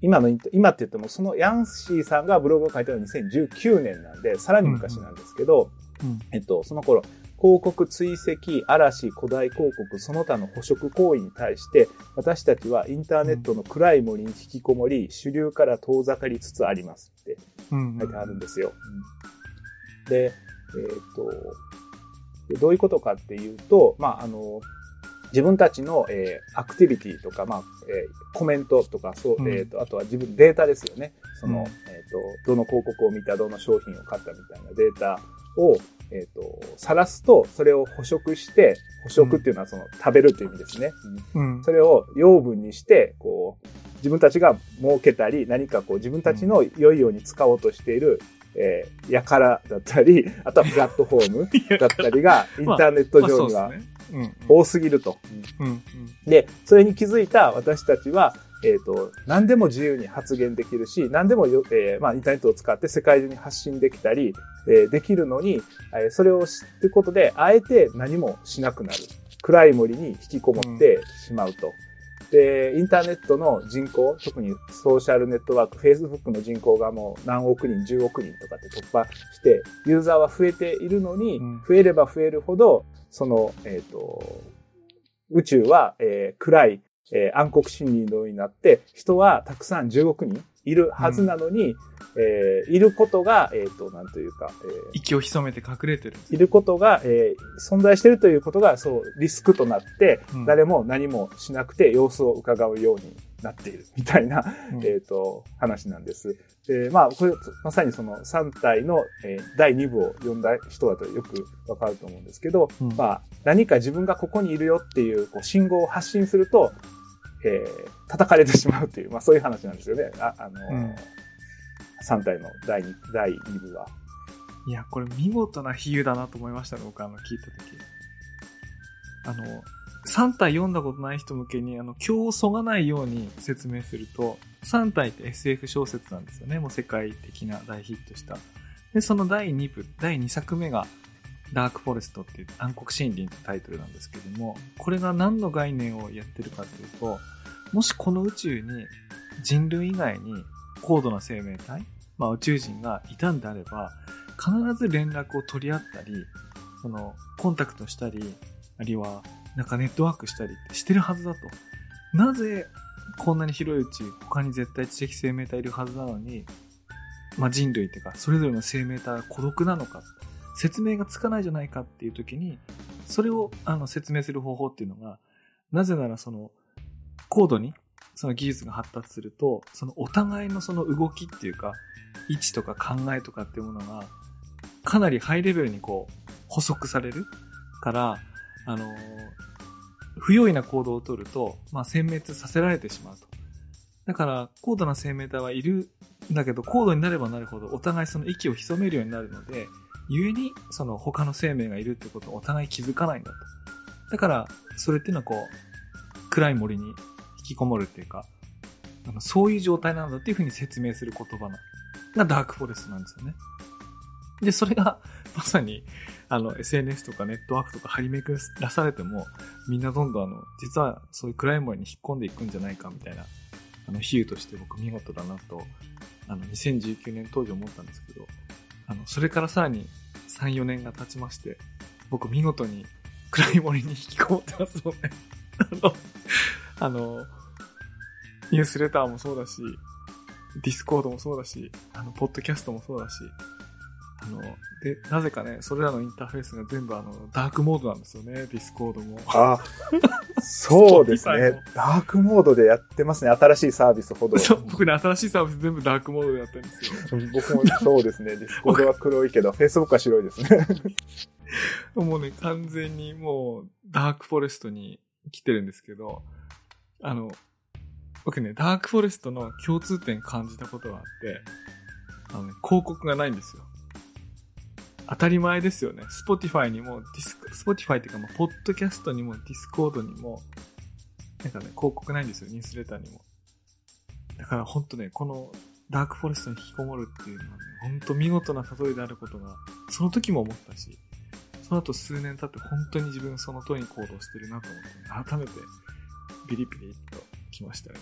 今の今って言っても、そのヤンシーさんがブログを書いたのは2019年なんで、さらに昔なんですけど、うん。えっと、その頃、広告追跡、嵐、古代広告、その他の捕食行為に対して、私たちはインターネットの暗い森に引きこもり、主流から遠ざかりつつありますってうん書いてあるんですよ。で、えっ、とで、どういうことかっていうと、まあ、あの、自分たちの、えーアクティビティとか、まあ、えーコメントとか、そう、うん。えっ、と、あとは自分、データですよね。その、うん。えっ、と、どの広告を見た、どの商品を買ったみたいなデータを、えっ、と、晒すと、それを捕食して、捕食っていうのはその、食べるという意味ですね。うんうんそれを養分にして、こう、自分たちが儲けたり、何かこう自分たちの良いように使おうとしている、えー、やからだったり、[laughs] あとはプラットフォーム [laughs] だったりが、インターネットまあ上には。多すぎると。で、それに気づいた私たちは、えっ、と、何でも自由に発言できるし、何でもよ、えーまあ、インターネットを使って世界中に発信できたり、えーできるのに、えーそれを知ってことで、あえて何もしなくなる。暗い森に引きこもってしまうと。で、インターネットの人口、特にソーシャルネットワーク、Facebook の人口がもう何億人、10億人とかって突破して、ユーザーは増えているのに、うん増えれば増えるほど、その、えっ、と、宇宙は、えー暗い、えー暗黒森林のようになって、人はたくさん10億人いるはずなのに、えーいることが、えっ、と、なんというか、えー息を潜めて隠れてるいることが、えー存在しているということが、そう、リスクとなって、うん。誰も何もしなくて様子を伺うようになっている、みたいな、うん。えっ、と、話なんです。で、まあ、これ、まさにその3体の、えー第2部を読んだ人だとよくわかると思うんですけど、うん。まあ、何か自分がここにいるよっていうこう信号を発信すると、えー叩かれてしまうという、まあそういう話なんですよね。あ、あのーうん3体の第2、第2部は。いや、これ見事な比喩だなと思いましたね、僕あの、聞いたとき。あの、3体読んだことない人向けに、あの、今日そがないように説明すると、3体って SF 小説なんですよね。もう世界的な大ヒットした。で、その第2部、第2作目が、ダークフォレストっていう暗黒森林ってタイトルなんですけども、これが何の概念をやってるかというと、もしこの宇宙に人類以外に高度な生命体、まあ宇宙人がいたんであれば、必ず連絡を取り合ったり、その、コンタクトしたり、あるいは、なんかネットワークしたりってしてるはずだと。なぜ、こんなに広いうち、他に絶対知的生命体いるはずなのに、まあ人類っていうか、それぞれの生命体は孤独なのか、説明がつかないじゃないかっていう時に、それをあの説明する方法っていうのが、なぜならその、高度にその技術が発達すると、そのお互いのその動きっていうか、位置とか考えとかっていうものが、かなりハイレベルにこう、補足されるから、あの不用意な行動をとると、まあ、殲滅させられてしまうと。だから、高度な生命体はいるんだけど、高度になればなるほど、お互いその息を潜めるようになるので、故に、その他の生命がいるってことをお互い気づかないんだと。だから、それっていうのはこう、暗い森に引きこもるっていうか、あのそういう状態なんだっていうふうに説明する言葉ながダークフォレストなんですよね。で、それが、[laughs] まさに、あの、SNS とかネットワークとか張り巡らされても、みんなどんどんあの、実はそういう暗い森に引っ込んでいくんじゃないかみたいな、あの、比喩として僕見事だなと、あの、2019年当時思ったんですけど、あの、それからさらに3、4年が経ちまして、僕見事に暗い森に引きこもってますもんね。あの、あの、ニュースレターもそうだし、ディスコードもそうだし、あの、ポッドキャストもそうだし、あの、で、なぜかね、それらのインターフェースが全部あの、ダークモードなんですよね、ディスコードも。あ、そうですねも。ダークモードでやってますね。新しいサービスほど。そう、僕ね、新しいサービス全部ダークモードでやってるんですよ。僕もそうですね。ディスコードは黒いけど、フェイスブックは白いですね。もうね、完全にもう、ダークフォレストに来てるんですけど、あの、僕ね、ダークフォレストの共通点感じたことがあって、あのね、広告がないんですよ。当たり前ですよね。Spotify にも、ディス、Spotify っていうか、まあ、ポッドキャストにも、ディスコードにも、なんかね、広告ないんですよ、ニュースレターにも。だから本当ね、このダークフォレストに引きこもるっていうのはね、本当見事な例えであることが、その時も思ったし、その後数年経って本当に自分その通りに行動してるなと思って、改めてビリビリときましたよね。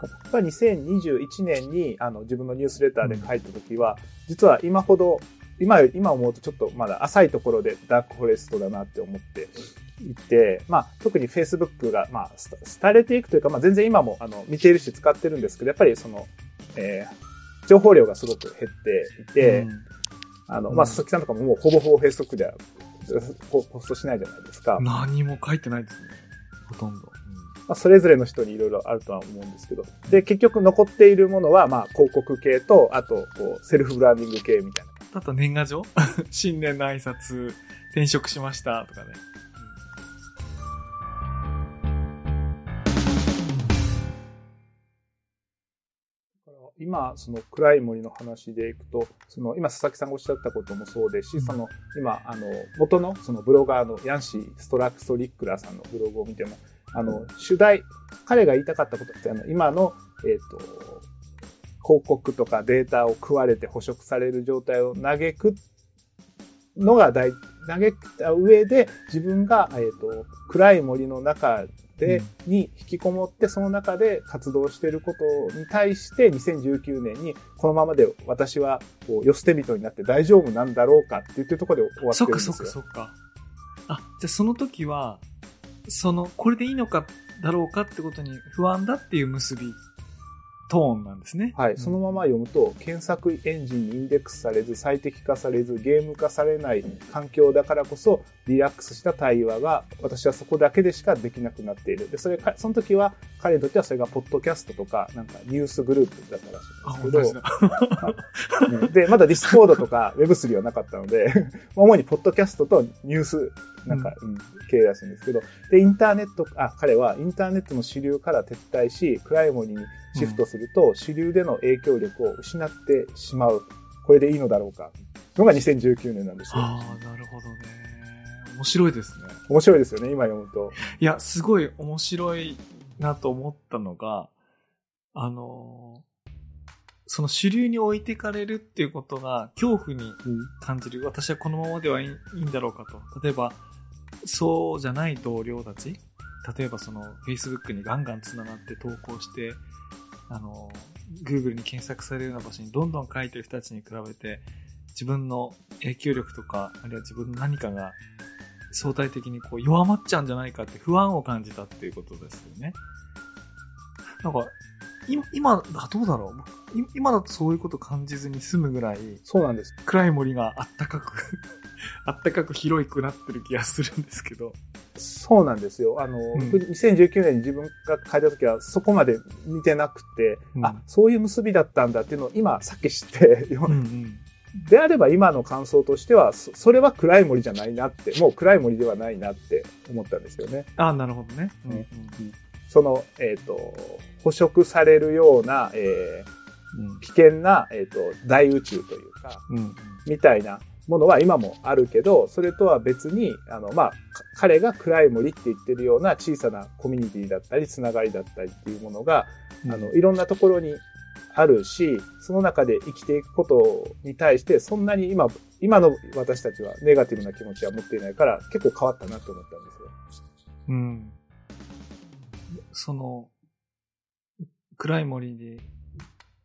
僕が2021年にあの自分のニュースレターで書いた時は、実は今ほど、今、今思うとちょっとまだ浅いところでダークフォレストだなって思っていて、まあ特に Facebook が、まあ、す廃れていくというか、まあ全然今もあの見ているし使ってるんですけど、やっぱりその、えー、情報量がすごく減っていて、うんあの、うんまあ佐々木さんとかももうほぼほぼ Facebook ではポポストしないじゃないですか。何も書いてないですね。ほとんど。まあ、それぞれの人にいろいろあるとは思うんですけど。で、結局残っているものは、まあ、広告系と、あと、こう、セルフブランディング系みたいな。あと年賀状？[laughs] 新年の挨拶、転職しましたとかね。今、その暗い森の話でいくと、その今佐々木さんがおっしゃったこともそうですし、その今、あの、元のそのブロガーのヤンシー・ストラクストリックラーさんのブログを見ても、あの、主題、彼が言いたかったことってあの、今の、えっ、と、広告とかデータを食われて捕食される状態を嘆くのが大、嘆った上で自分が、えっ、と、暗い森の中で、に引きこもってその中で活動していることに対して2019年にこのままで私はこう寄捨て人になって大丈夫なんだろうかって言ってるところで終わってるんですよ。そっかそっかそっか。あ、じゃあその時は、その、これでいいのかだろうかってことに不安だっていう結びトーンなんですね。はい。そのまま読むと、検索エンジンにインデックスされず、最適化されず、ゲーム化されない環境だからこそ、リラックスした対話が、私はそこだけでしかできなくなっている。で、それか、その時は、彼にとってはそれが、ポッドキャストとか、なんか、ニュースグループだったらしいんですけど、[laughs] で、まだディスコードとか Web3 はなかったので、[laughs] 主にポッドキャストとニュース、なんか、うん、経営らしいんですけど、で、インターネット、あ、彼はインターネットの主流から撤退し、クライモにシフトすると、主流での影響力を失ってしまう。これでいいのだろうか。のが2019年なんですよ。ああ、なるほどね。面白いですね。面白いですよね、今読むと。いや、すごい面白いなと思ったのが、あのその主流に置いてかれるっていうことが恐怖に感じる。うん、私はこのままではいいんだろうかと。例えば、そうじゃない同僚たち。例えばその Facebook にガンガン繋がって投稿して、あの、Google に検索されるような場所にどんどん書いてる人たちに比べて、自分の影響力とか、あるいは自分の何かが相対的にこう弱まっちゃうんじゃないかって不安を感じたっていうことですよね。なんか、今、今だ、どうだろう？今だとそういうこと感じずに済むぐらい、そうなんです。暗い森があったかくあったかく広くなってる気がするんですけど。そうなんですよ。あの、うん、2019年に自分が書いた時はそこまで見てなくて、うん、あ、そういう結びだったんだっていうのを今さっき知ってうん、であれば今の感想としてはそ、それは暗い森じゃないなって、もう暗い森ではないなって思ったんですよね。あなるほどね。うんうんうん、その、えっ、ー、と、捕食されるような、えー、危険な、えっ、ー、と、大宇宙というか、うん、みたいなものは今もあるけど、それとは別に、あの、まあ、彼が暗い森って言ってるような小さなコミュニティだったり、つながりだったりっていうものが、うん、あの、いろんなところにあるし、その中で生きていくことに対して、そんなに今、今の私たちはネガティブな気持ちは持っていないから、結構変わったなと思ったんですよ。うん。その、暗い森で、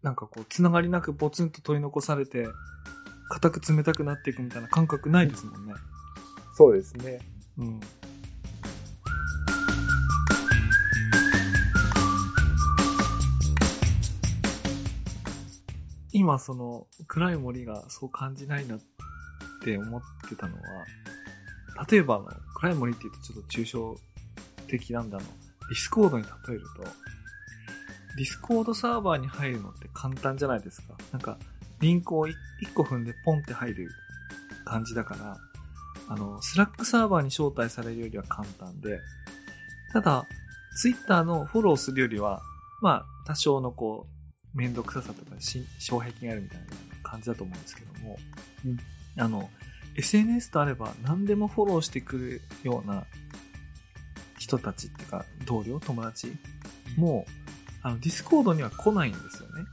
なんかこう、つながりなくポツンと取り残されて、硬く冷たくなっていくみたいな感覚ないですもんね。そうですね。うん。今その暗い森がそう感じないなって思ってたのは、例えばあの暗い森って言うとちょっと抽象的なんだの。ディスコードに例えると、ディスコードサーバーに入るのって簡単じゃないですか？なんか、リンクを1個踏んでポンって入る感じだから、あの、スラックサーバーに招待されるよりは簡単で、ただ、ツイッターのフォローするよりは、まあ、多少のこう、めんどくささとか、障壁があるみたいな感じだと思うんですけども、うん、あの、SNS とあれば何でもフォローしてくるような人たちっていうか、同僚、友達も、あの、ディスコードには来ないんですよね。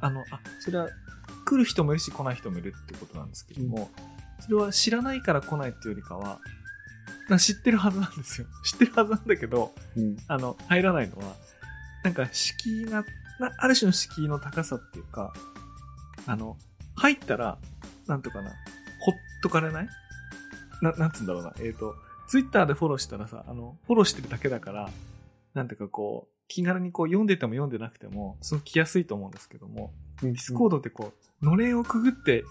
あの、あ、それは来る人もいるし来ない人もいるってことなんですけども、それは知らないから来ないっていうよりかは、知ってるはずなんですよ。[laughs] 知ってるはずなんだけど、うん、あの、入らないのは、なんか敷居が、ある種の敷居の高さっていうか、あの、入ったら、なんとかな、ほっとかれない？な、なんつうんだろうな。えっ、ー、と、ツイッターでフォローしたらさ、あの、フォローしてるだけだから、なんていうかこう、気軽にこう読んでても読んでなくても、すごく来やすいと思うんですけども、ディスコードってこう、のれんをくぐって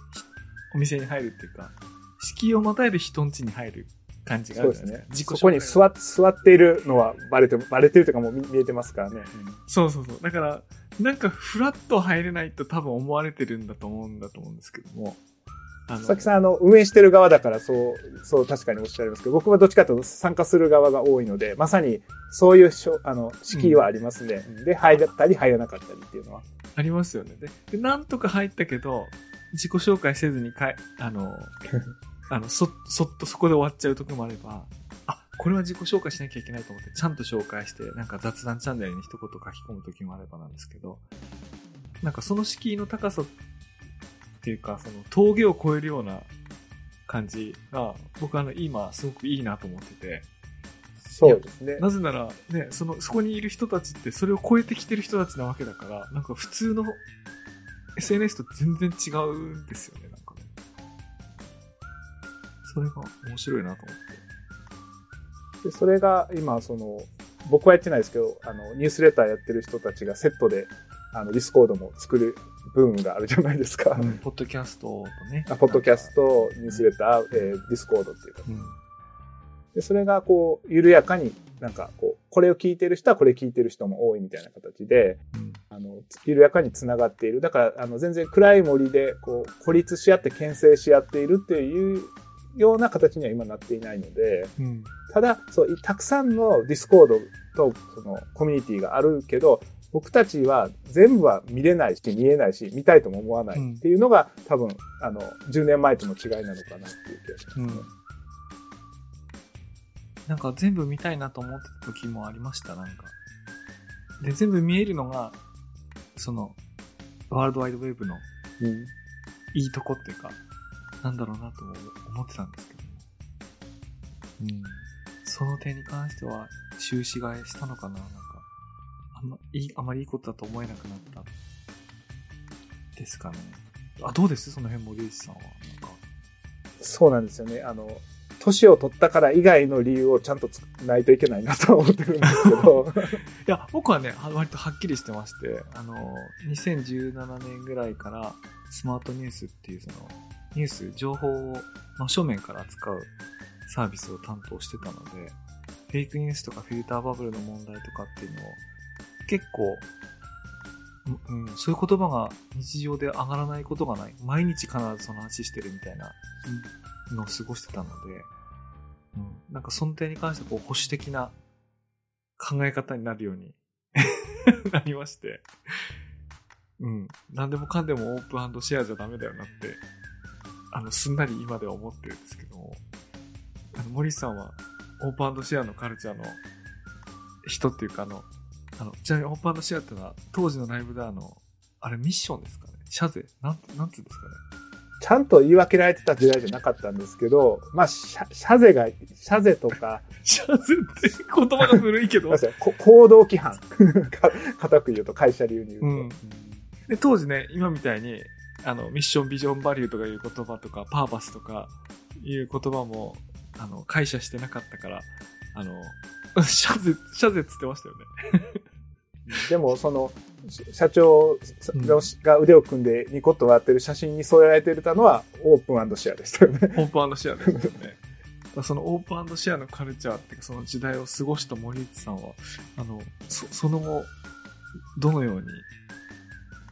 お店に入るっていうか、敷居をまたいで人ん家に入る感じがあるんですね。自己そこに座っ座っているのはバレて、バレてるというかもう見えてますからね。うん、そうそうそう。だから、なんかフラッと入れないと多分思われてるんだと思うんだと思うんですけども、佐々木さん、あの、運営してる側だから、そう、そう確かにおっしゃいますけど、僕はどっちかというと参加する側が多いので、まさにそういうしょ、あの、敷居はありますね。で、入ったり入らなかったりっていうのは。ありますよね。で、でなんとか入ったけど、自己紹介せずにかい、あの、[laughs] あの、そ、そっとそこで終わっちゃう時もあれば、あ、これは自己紹介しなきゃいけないと思って、ちゃんと紹介して、なんか雑談チャンネルに一言書き込む時もあればなんですけど、なんかその敷居の高さっていうか、その峠を越えるような感じが、僕はあの、今すごくいいなと思ってて、そうですね。なぜなら、ね、その、そこにいる人たちってそれを超えてきてる人たちなわけだから、なんか普通の SNS と全然違うんですよね、なんかね。それが面白いなと思って。でそれが今、その、僕はやってないですけど、あの、ニュースレターやってる人たちがセットで、あの、ディスコードも作る部分があるじゃないですか。ポッドキャストとね。あポッドキャスト、ニュースレター、えーディスコードっていうか。うん。で、それがこう、緩やかに、なんかこう、これを聞いてる人はこれ聞いてる人も多いみたいな形で、うん。あの、緩やかに繋がっている。だから、あの、全然暗い森で、こう、孤立し合って牽制し合っているっていうような形には今なっていないので、うん。ただ、そう、たくさんのディスコードと、その、コミュニティがあるけど、僕たちは全部は見れないし、見えないし、見たいとも思わないっていうのが、多分、あの、10年前との違いなのかなっていう気がしますね。うんなんか全部見たいなと思ってた時もありました、なんか。で、全部見えるのが、その、ワールドワイドウェブのうんいいとこっていうか、なんだろうなとも思ってたんですけど。うん。その点に関しては、終始替えしたのかななんか、あんま、いい、あまりいいことだと思えなくなった。ですかね。あ、どうです？その辺森内さんは。なんか。そうなんですよね。あの、年を取ったから以外の理由をちゃんとつないといけないなとは思ってるんですけど。[laughs] いや、僕はね、あ割とはっきりしてまして、あの、2017年ぐらいから、スマートニュースっていうその、ニュース、情報を真正面から扱うサービスを担当してたので、フェイクニュースとかフィルターバブルの問題とかっていうのを、結構、うん、うんそういう言葉が日常で上がらないことがない。毎日必ずその話してるみたいなのを過ごしてたので、うん、なんかその点に関してはこう保守的な考え方になるように [laughs] なりまして、うん、何でもかんでもオープンシェアじゃダメだよなって、あの、すんなり今では思ってるんですけども、あの、森さんはオープンシェアのカルチャーの人っていうかあの、あの、ちなみにオープンシェアってのは当時のライブであの、あれミッションですかね？シャゼ？なんて、なんつうんですかね？ちゃんと言い分けられてた時代じゃなかったんですけど、まあ、シャシャゼが、シャゼとか、シャゼって言葉が古いけど [laughs] 行動規範。か固く言うと、会社流に言うと。うんで、当時ね、今みたいに、あの、ミッション、ビジョン、バリューとかいう言葉とか、パーパスとかいう言葉も、あの、解釈してなかったから、あの、[laughs] シャゼ、シャゼっつってましたよね。でも、その、し社長のが腕を組んでニコッと笑ってる写真に添えられてたのは、オープンシェアでしたよね。オープンシェアですよね。[laughs] そのオープンシェアのカルチャーっていうか、その時代を過ごした森内さんは、あの、そその後、どのように、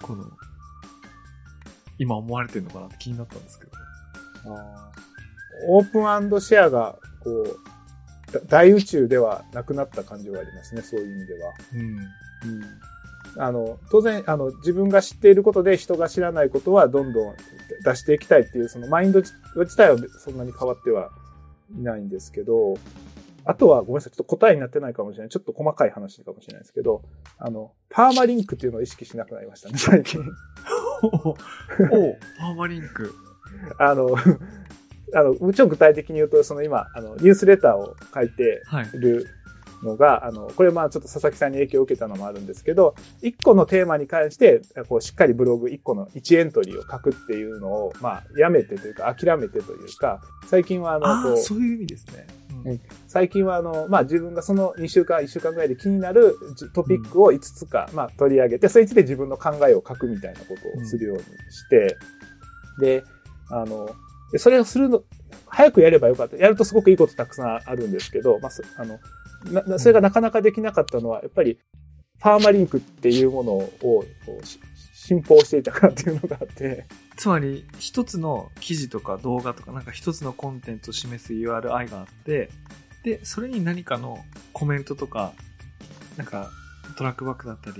この、今思われてるのかなって気になったんですけどね。オープンシェアが、こう、だ大宇宙ではなくなった感じはありますね、そういう意味では。うん。あの、当然、あの、自分が知っていることで人が知らないことはどんどん出していきたいっていう、そのマインド自自体はそんなに変わってはいないんですけど、あとはごめんなさい、ちょっと答えになってないかもしれない。ちょっと細かい話かもしれないですけど、あの、パーマリンクっていうのを意識しなくなりましたね、最近。おおパーマリンク。[laughs] あの、[laughs] あの、もちろん具体的に言うと、その今、あの、ニュースレターを書いてはい。るのが、あの、これまあちょっと佐々木さんに影響を受けたのもあるんですけど、一個のテーマに関して、こうしっかりブログ一個の1エントリーを書くっていうのを、まあやめてというか諦めてというか、最近はあの、こう、そういう意味ですね。うんうん最近はあの、まあ自分がその2週間、1週間ぐらいで気になるじトピックを5つか、まあ取り上げて、それについて自分の考えを書くみたいなことをするようにして、で、あの、でそれをするの、早くやればよかった。やるとすごくいいことたくさんあるんですけど、まあ、そあの、なそれがなかなかできなかったのは、やっぱり、パーマリンクっていうものをこう信奉していたからっていうのがあって、つまり、一つの記事とか動画とか、なんか一つのコンテンツを示す URI があって、で、それに何かのコメントとか、なんか、トラックバックだったり、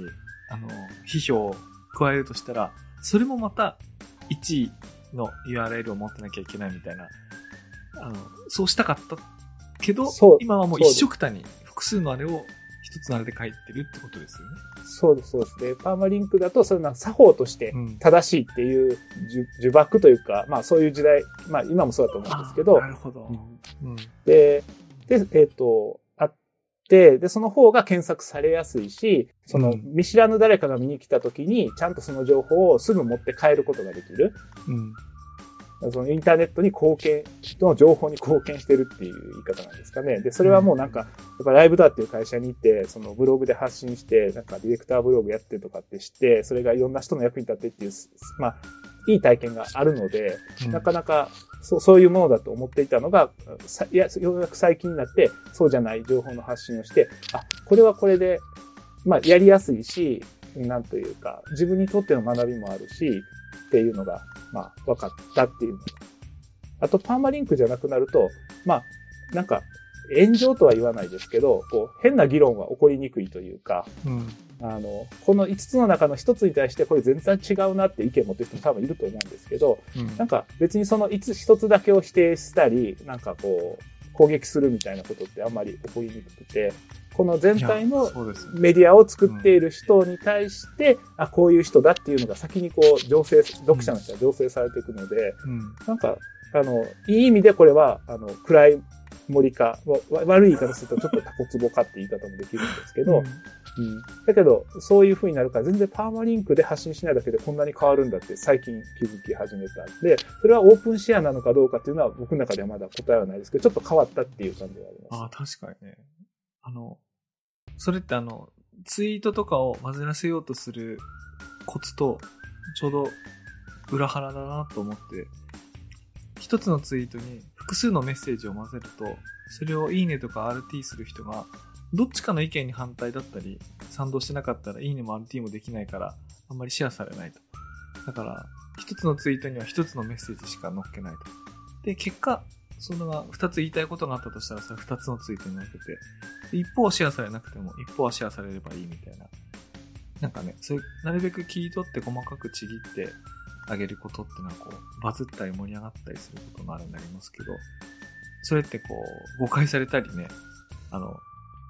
あの、批評を加えるとしたら、それもまた1位の URL を持ってなきゃいけないみたいな、あの、そうしたかったけど今はもう一緒くたに複数のあれを一つのあれで書いてるってことですよね。そうです、そうです。で、パーマリンクだと、それなんか作法としてうん正しいっていう呪呪縛というか、まあそういう時代、まあ今もそうだと思うんですけどあな、るほど。うん。で、で、えっ、と、あって、で、その方が検索されやすいし、その、うん見知らぬ誰かが見に来た時に、ちゃんとその情報をすぐ持って帰ることができる。うん。そのインターネットに貢献、の情報に貢献してるっていう言い方なんですかね。で、それはもうなんか、やっぱライブドアっていう会社に行って、そのブログで発信して、なんかディレクターブログやってとかってして、それがいろんな人の役に立ってっていう、まあ、いい体験があるので、なかなかそうそういうものだと思っていたのが、さいや、ようやく最近になって、そうじゃない情報の発信をして、あ、これはこれで、まあ、やりやすいし、なんというか、自分にとっての学びもあるし、っていうのが、まあ、分かったっていうの。あと、パーマリンクじゃなくなると、まあ、なんか、炎上とは言わないですけど、こう、変な議論は起こりにくいというか、うん。あの、この5つの中の1つに対してこれ全然違うなって意見を持ってる人も多分いると思うんですけど、うんなんか別にその5つ1つだけを否定したり、なんかこう、攻撃するみたいなことってあんまり起こりにくくて、この全体いのメディアを作っている人に対して、あ、こういう人だっていうのが先にこう、醸成、読者の人は醸成されていくので、うん。なんか、あの、いい意味でこれは、あの、暗い森か、わ悪い言い方するとちょっとタコツボかって言い方もできるんですけど、うんだけど、そういう風になるから、全然パーマリンクで発信しないだけでこんなに変わるんだって最近気づき始めたんで、それはオープンシェアなのかどうかっていうのは僕の中ではまだ答えはないですけど、ちょっと変わったっていう感じがあります。ああ、確かにね。あの、それってあの、ツイートとかを混ぜらせようとするコツと、ちょうど裏腹だなと思って、一つのツイートに複数のメッセージを混ぜると、それをいいねとか RT する人が、どっちかの意見に反対だったり、賛同してなかったらいいねも RT もできないから、あんまりシェアされないと。だから、一つのツイートには一つのメッセージしか載っけないと。で、結果、そのが二つ言いたいことがあったとしたら、それ二つのツイートに載っけて、一方はシェアされなくても、一方はシェアされればいいみたいな。なんかね、そういう、なるべく切り取って細かくちぎってあげることっていうのはこう、バズったり盛り上がったりすることもあるんでありますけど、それってこう、誤解されたりね、あの、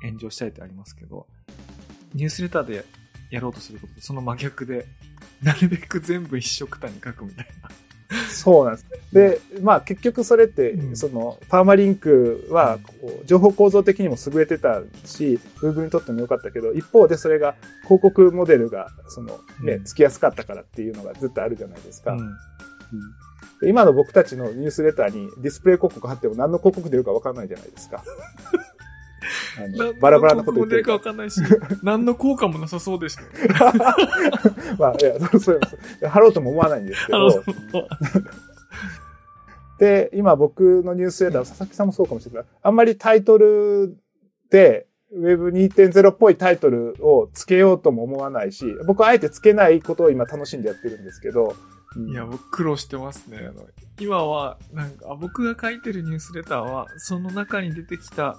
炎上したりってありますけど、ニュースレターでやろうとすることとその真逆で、なるべく全部一緒くたに書くみたいな。そうなんです。で、まあ結局それって、うんその、パーマリンクは、こう、情報構造的にも優れてたし、Google にとっても良かったけど、一方でそれが、広告モデルが、その、ねう、んつきやすかったからっていうのがずっとあるじゃないですか。うんで今の僕たちのニュースレターにディスプレイ広告貼っても何の広告出るか分かんないじゃないですか。あのバラバラなこと言ってるか何の広告も出るかわかんないし、何の効果もなさそうでした。[laughs] まあ、いや、そうそうそう貼ろうとも思わないんですけど。で、今僕のニュースレター、佐々木さんもそうかもしれないあんまりタイトルで、Web2.0 っぽいタイトルをつけようとも思わないし、僕はあえてつけないことを今楽しんでやってるんですけど、うんいや、僕苦労してますね。あの今は、なんか、あ僕が書いてるニュースレターは、その中に出てきた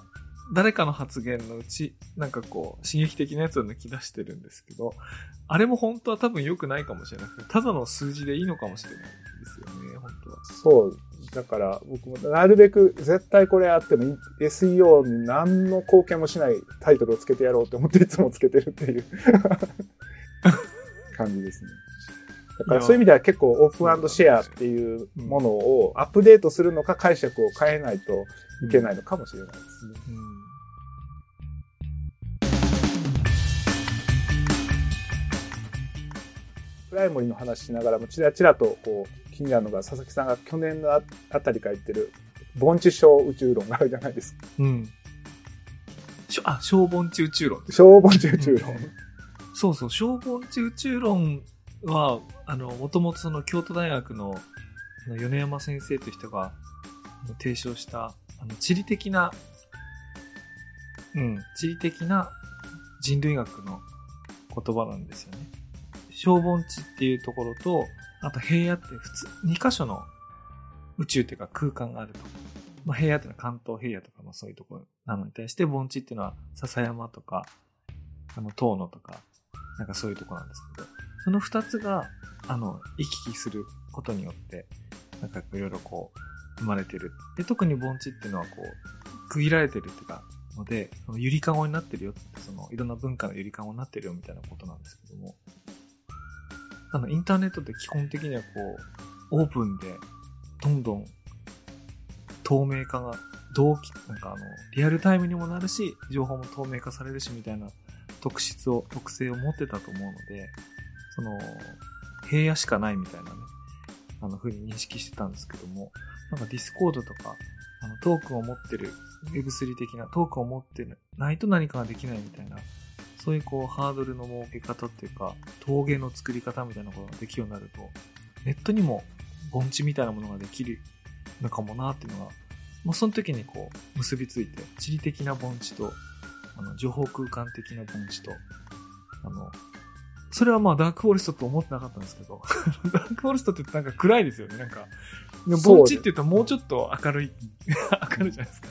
誰かの発言のうち、なんかこう、刺激的なやつを抜き出してるんですけど、あれも本当は多分良くないかもしれなくて、ただの数字でいいのかもしれないですよね、本当は。そう。だから、僕もなるべく絶対これあってもいい SEO に何の貢献もしないタイトルをつけてやろうと思っていつもつけてるっていう [laughs] 感じですね。だからそういう意味では結構オープンシェアっていうものをアップデートするのか解釈を変えないといけないのかもしれないですね。うん。プライモリの話しながらもちらちらとこう気になるのが佐々木さんが去年のああたりから言ってる盆地小宇宙論があるじゃないですか。うん。しょあ、小盆地宇宙論です小盆地宇宙論。そうそう、小盆地宇宙論は、あの、もともとその京都大学のあの米山先生という人が提唱した、あの、地理的な、うん、地理的な人類学の言葉なんですよね。小盆地っていうところと、あと平野って普通、2箇所の宇宙っていうか空間があると。まあ、平野っていうのは関東平野とかもそういうところなのに対して、盆地っていうのは笹山とか、あの、遠野とか、なんかそういうところなんですけど、その2つが、あの、行き来することによって、なんかいろいろこう、生まれてる。で、特に盆地っていうのはこう、区切られてるっていうか、ので、そのゆりかごになってるよって、そのいろんな文化のゆりかごになってるよみたいなことなんですけども、あの、インターネットって基本的にはこう、オープンで、どんどん透明化が、同期、なんかあの、リアルタイムにもなるし、情報も透明化されるしみたいな特質を、特性を持ってたと思うので、その、平野しかないみたいなね、あの、風に認識してたんですけども、なんかディスコードとか、あの、トークンを持ってる Web3 的なトークンを持ってないと何かができないみたいな、そういうこう、ハードルの設け方っていうか、峠の作り方みたいなことができるようになると、ネットにも盆地みたいなものができるのかもなっていうのが、もうその時にこう、結びついて、地理的な盆地と、あの、情報空間的な盆地と、あの、それはまあダークフォレストと思ってなかったんですけど、[laughs] ダークフォレストってなんか暗いですよね、なんか。盆地って言うともうちょっと明るい、[laughs] 明るいじゃないですか。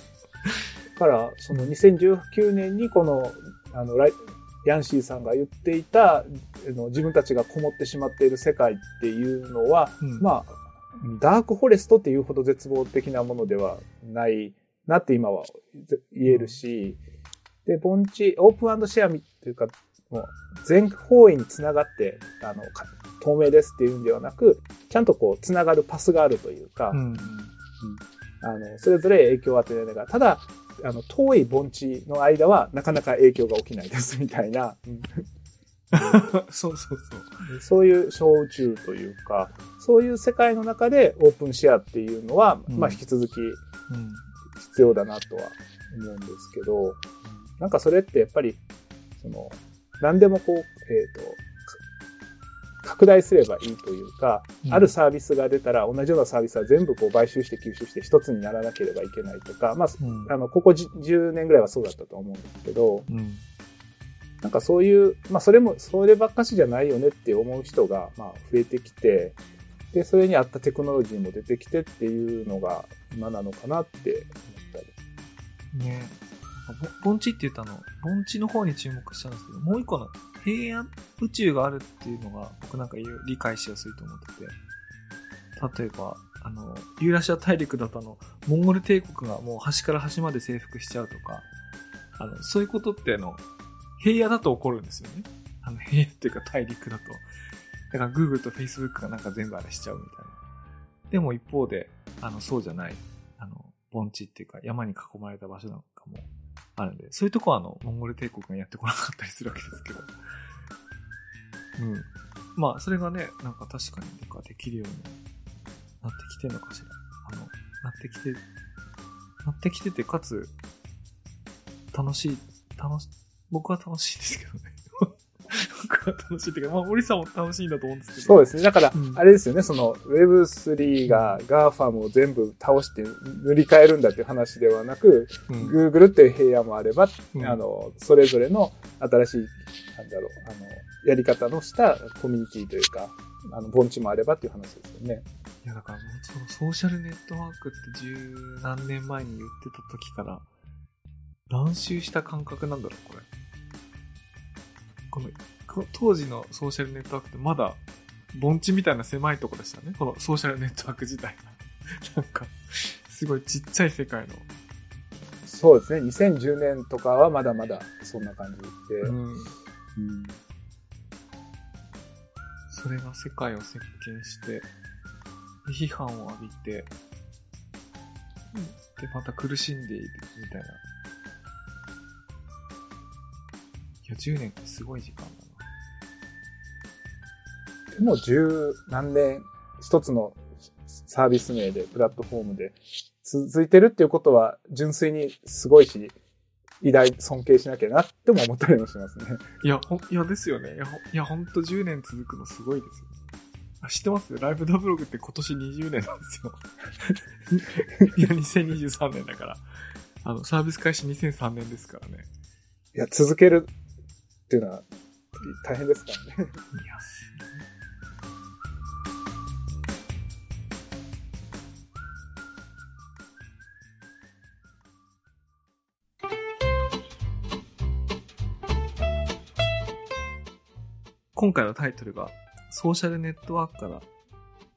だから、その2019年にこの、あの、ライヤンシーさんが言っていた、あの自分たちがこもってしまっている世界っていうのは、うん。まあ、ダークフォレストっていうほど絶望的なものではないなって今はぜ言えるし、で、盆地、オープンシェアみっていうか、もう全方位につながって、あの、か透明ですっていうんではなく、ちゃんとこう、つながるパスがあるというか、うん。あの、それぞれ影響を与えながら、ただ、あの、遠い盆地の間はなかなか影響が起きないですみたいな、[laughs] そうそうそう。そういう小宇宙というか、そういう世界の中でオープンシェアっていうのは、うんまあ引き続きうん。必要だなとは思うんですけど、なんかそれってやっぱり、その、何でもこう、えっ、と、か拡大すればいいというか、うんあるサービスが出たら同じようなサービスは全部こう買収して吸収して一つにならなければいけないとか、まあ、うんあの、ここじ10年ぐらいはそうだったと思うんですけど、うん。なんかそういう、まあそれも、そればっかしじゃないよねって思う人が、まあ増えてきて、で、それに合ったテクノロジーも出てきてっていうのが今なのかなって思ったり。ねぼ盆地って言ったの、盆地の方に注目したんですけど、もう一個の平野宇宙があるっていうのが僕なんか理解しやすいと思ってて、例えば、あの、ユーラシア大陸だとあの、モンゴル帝国がもう端から端まで征服しちゃうとか、あの、そういうことってあの、平野だと起こるんですよね。あの、平野っていうか大陸だと。だから Google と Facebook がなんか全部あれしちゃうみたいな。でも一方で、あの、そうじゃない、あの、盆地っていうか山に囲まれた場所なんかもあるんで、そういうとこはあの、モンゴル帝国がやってこなかったりするわけですけど。うん。まあ、それがね、なんか確かにとかできるようになってきてるのかしら。あの、なってきて、なってきてて、かつ、楽しい、楽し、僕は楽しいですけどね。僕は楽しいっていうか、まあ、森さんも楽しいんだと思うんですけど。そうですね。だからう、んあれですよね、その Web3 が GAFAM を全部倒して塗り替えるんだっていう話ではなく、うん。Google っていう平野もあれば、うんあの、それぞれの新しい、なんだろう、あの、やり方のしたコミュニティというか、あの、盆地もあればっていう話ですよね。いや、だからもうそのソーシャルネットワークって十何年前に言ってた時から、乱襲した感覚なんだろう、これ。この、こ当時のソーシャルネットワークってまだ、盆地みたいな狭いとこでしたね。このソーシャルネットワーク自体が。[laughs] なんか、すごいちっちゃい世界の。そうですね。2010年とかはまだまだそんな感じで。うん。うんそれが世界を席巻して、批判を浴びて、で、また苦しんでいるみたいな。や、10年ってすごい時間だな。でも十何年、一つのサービス名で、プラットフォームで続いてるっていうことは純粋にすごいし、偉大、尊敬しなきゃなっても思ったりもしますね。いや、ほん、いやですよね。いや、ほいやほんと10年続くのすごいですよね。あ知ってます？ライブダブログって今年20年なんですよ。[laughs] いや、2023年だから。あの、サービス開始2003年ですからね。いや、続けるっていうのは大変ですからね。今回のタイトルが、ソーシャルネットワークから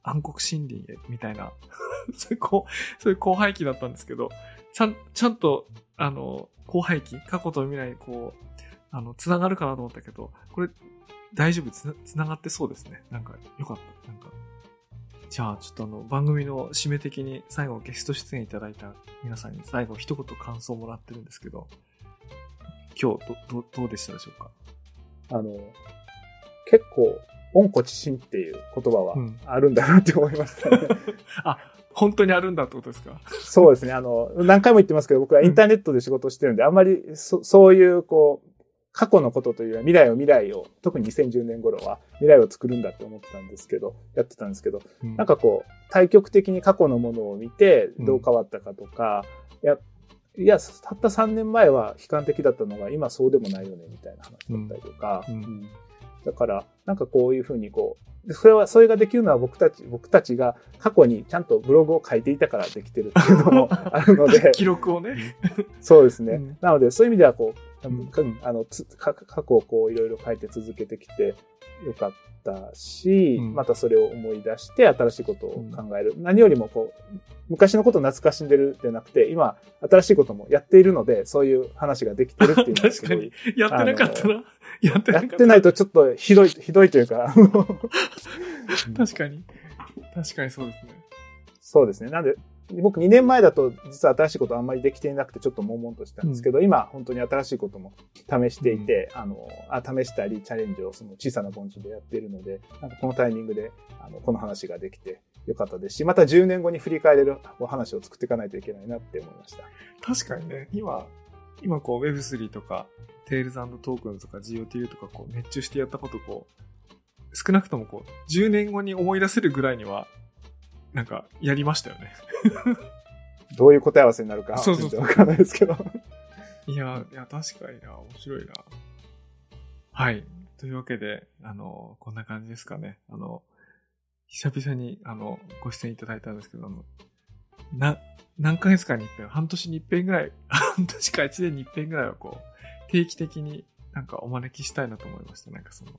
暗黒森林へ、みたいな、[laughs] そういうこう、そういう後輩期だったんですけど、ちゃん、ちゃんと、あの、後輩期、過去と未来にこう、あの、つながるかなと思ったけど、これ、大丈夫？つな、つながってそうですね。なんか、よかった。なんか、じゃあ、ちょっとあの、番組の締め的に最後ゲスト出演いただいた皆さんに最後一言感想をもらってるんですけど、今日、ど、ど、どうでしたでしょうか？あの、結構、温故知新っていう言葉はうんあるんだなって思いましたね。[laughs] あ、本当にあるんだってことですか？そうですね。あの、何回も言ってますけど、僕はインターネットで仕事してるんで、あんまりそそういう、こう、過去のことというよりは未来を未来を、特に2010年頃は未来を作るんだって思ってたんですけど、やってたんですけど、なんかこう、対極的に過去のものを見て、どう変わったかとか、いや、いや、たった3年前は悲観的だったのが、今そうでもないよね、みたいな話だったりとか、うん。うんだから、なんかこういうふうにこう、でそれは、それができるのは僕たち、僕たちが過去にちゃんとブログを書いていたからできてるっていうのも [laughs] あるので、記録をね。そうですね。うんなので、そういう意味では、こう、うんかあの過去をこう、いろいろ書いて続けてきてよかったし、うんまたそれを思い出して、新しいことを考える。何よりも、こう、昔のことを懐かしんでるんじゃなくて、今、新しいこともやっているので、そういう話ができてるっていうのはすごい [laughs] 確やってなかったな。[laughs] やってな。やってないとちょっとひどい、[laughs] ひどいというか、[laughs] 確かに。確かにそうですね。そうですね。なんで、僕2年前だと実は新しいことあんまりできていなくてちょっと悶々としたんですけど、今本当に新しいことも試していて、あのあ、試したりチャレンジをその小さな盆地でやっているので、なんかこのタイミングであのこの話ができてよかったですし、また10年後に振り返れるお話を作っていかないといけないなって思いました。確かにね、今、今こう Web3 とか、テールズトークンズとか GOTU とかこう熱中してやったことこう、少なくともこう、10年後に思い出せるぐらいには、なんか、やりましたよね。[laughs] どういう答え合わせになるかそうそうそうわかんないですけど。[laughs] いや、いや、確かにな、面白いな。はい。というわけで、あの、こんな感じですかね。あの、久々に、あの、ご出演いただいたんですけど、な、何ヶ月かに一遍、半年に一遍ぐらい、半年か一年に一遍ぐらいはこう、定期的になんかお招きしたいなと思いました。なんかその、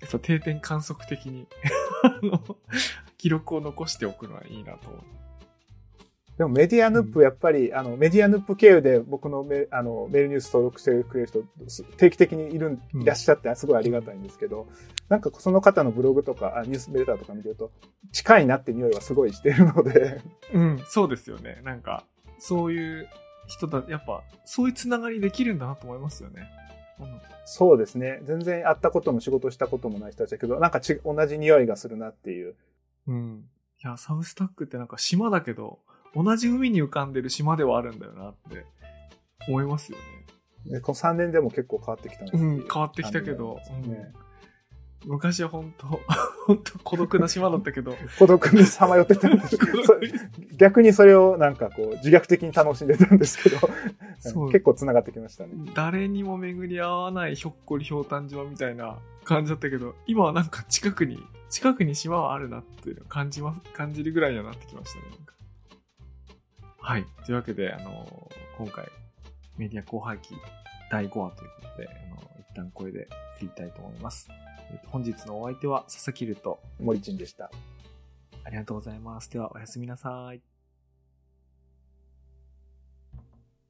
やっぱ定点観測的に、[laughs] あの、記録を残しておくのはいいなと思う。でもメディアヌップ、やっぱり、あの、メディアヌップ経由で僕のメあのメールニュース登録してくれる人、す定期的にいるいらっしゃって、すごいありがたいんですけど、なんかその方のブログとか、あニュースレターとか見てると、近いなって匂いはすごいしてるので、うん、そうですよね。なんか、そういう人だ、やっぱ、そういうつながりできるんだなと思いますよね。うんそうですね。全然会ったことも仕事したこともない人たちだけど、なんかち同じ匂いがするなっていう。うん。いや、サウスタックってなんか島だけど、同じ海に浮かんでる島ではあるんだよなって思いますよね。でこの3年でも結構変わってきたう、ん変わってきたけど、んですね。うん。昔は本当 [laughs] 本当孤独な島だったけど、[laughs] 孤独にさまよってたんです。[laughs] 逆にそれをなんかこう自虐的に楽しんでたんですけど、結構繋がってきましたね。誰にも巡り合わないひょっこりひょうたん島みたいな感じだったけど、今はなんか近くに、近くに島はあるなっていうのを感じます、感じるぐらいにはなってきましたね。はい。というわけで、あの今回、メディア後輩期第5話ということで、あの一旦これで切りたいと思います。本日のお相手は佐々木ルと、森珍でした。ありがとうございます。では、おやすみなさい。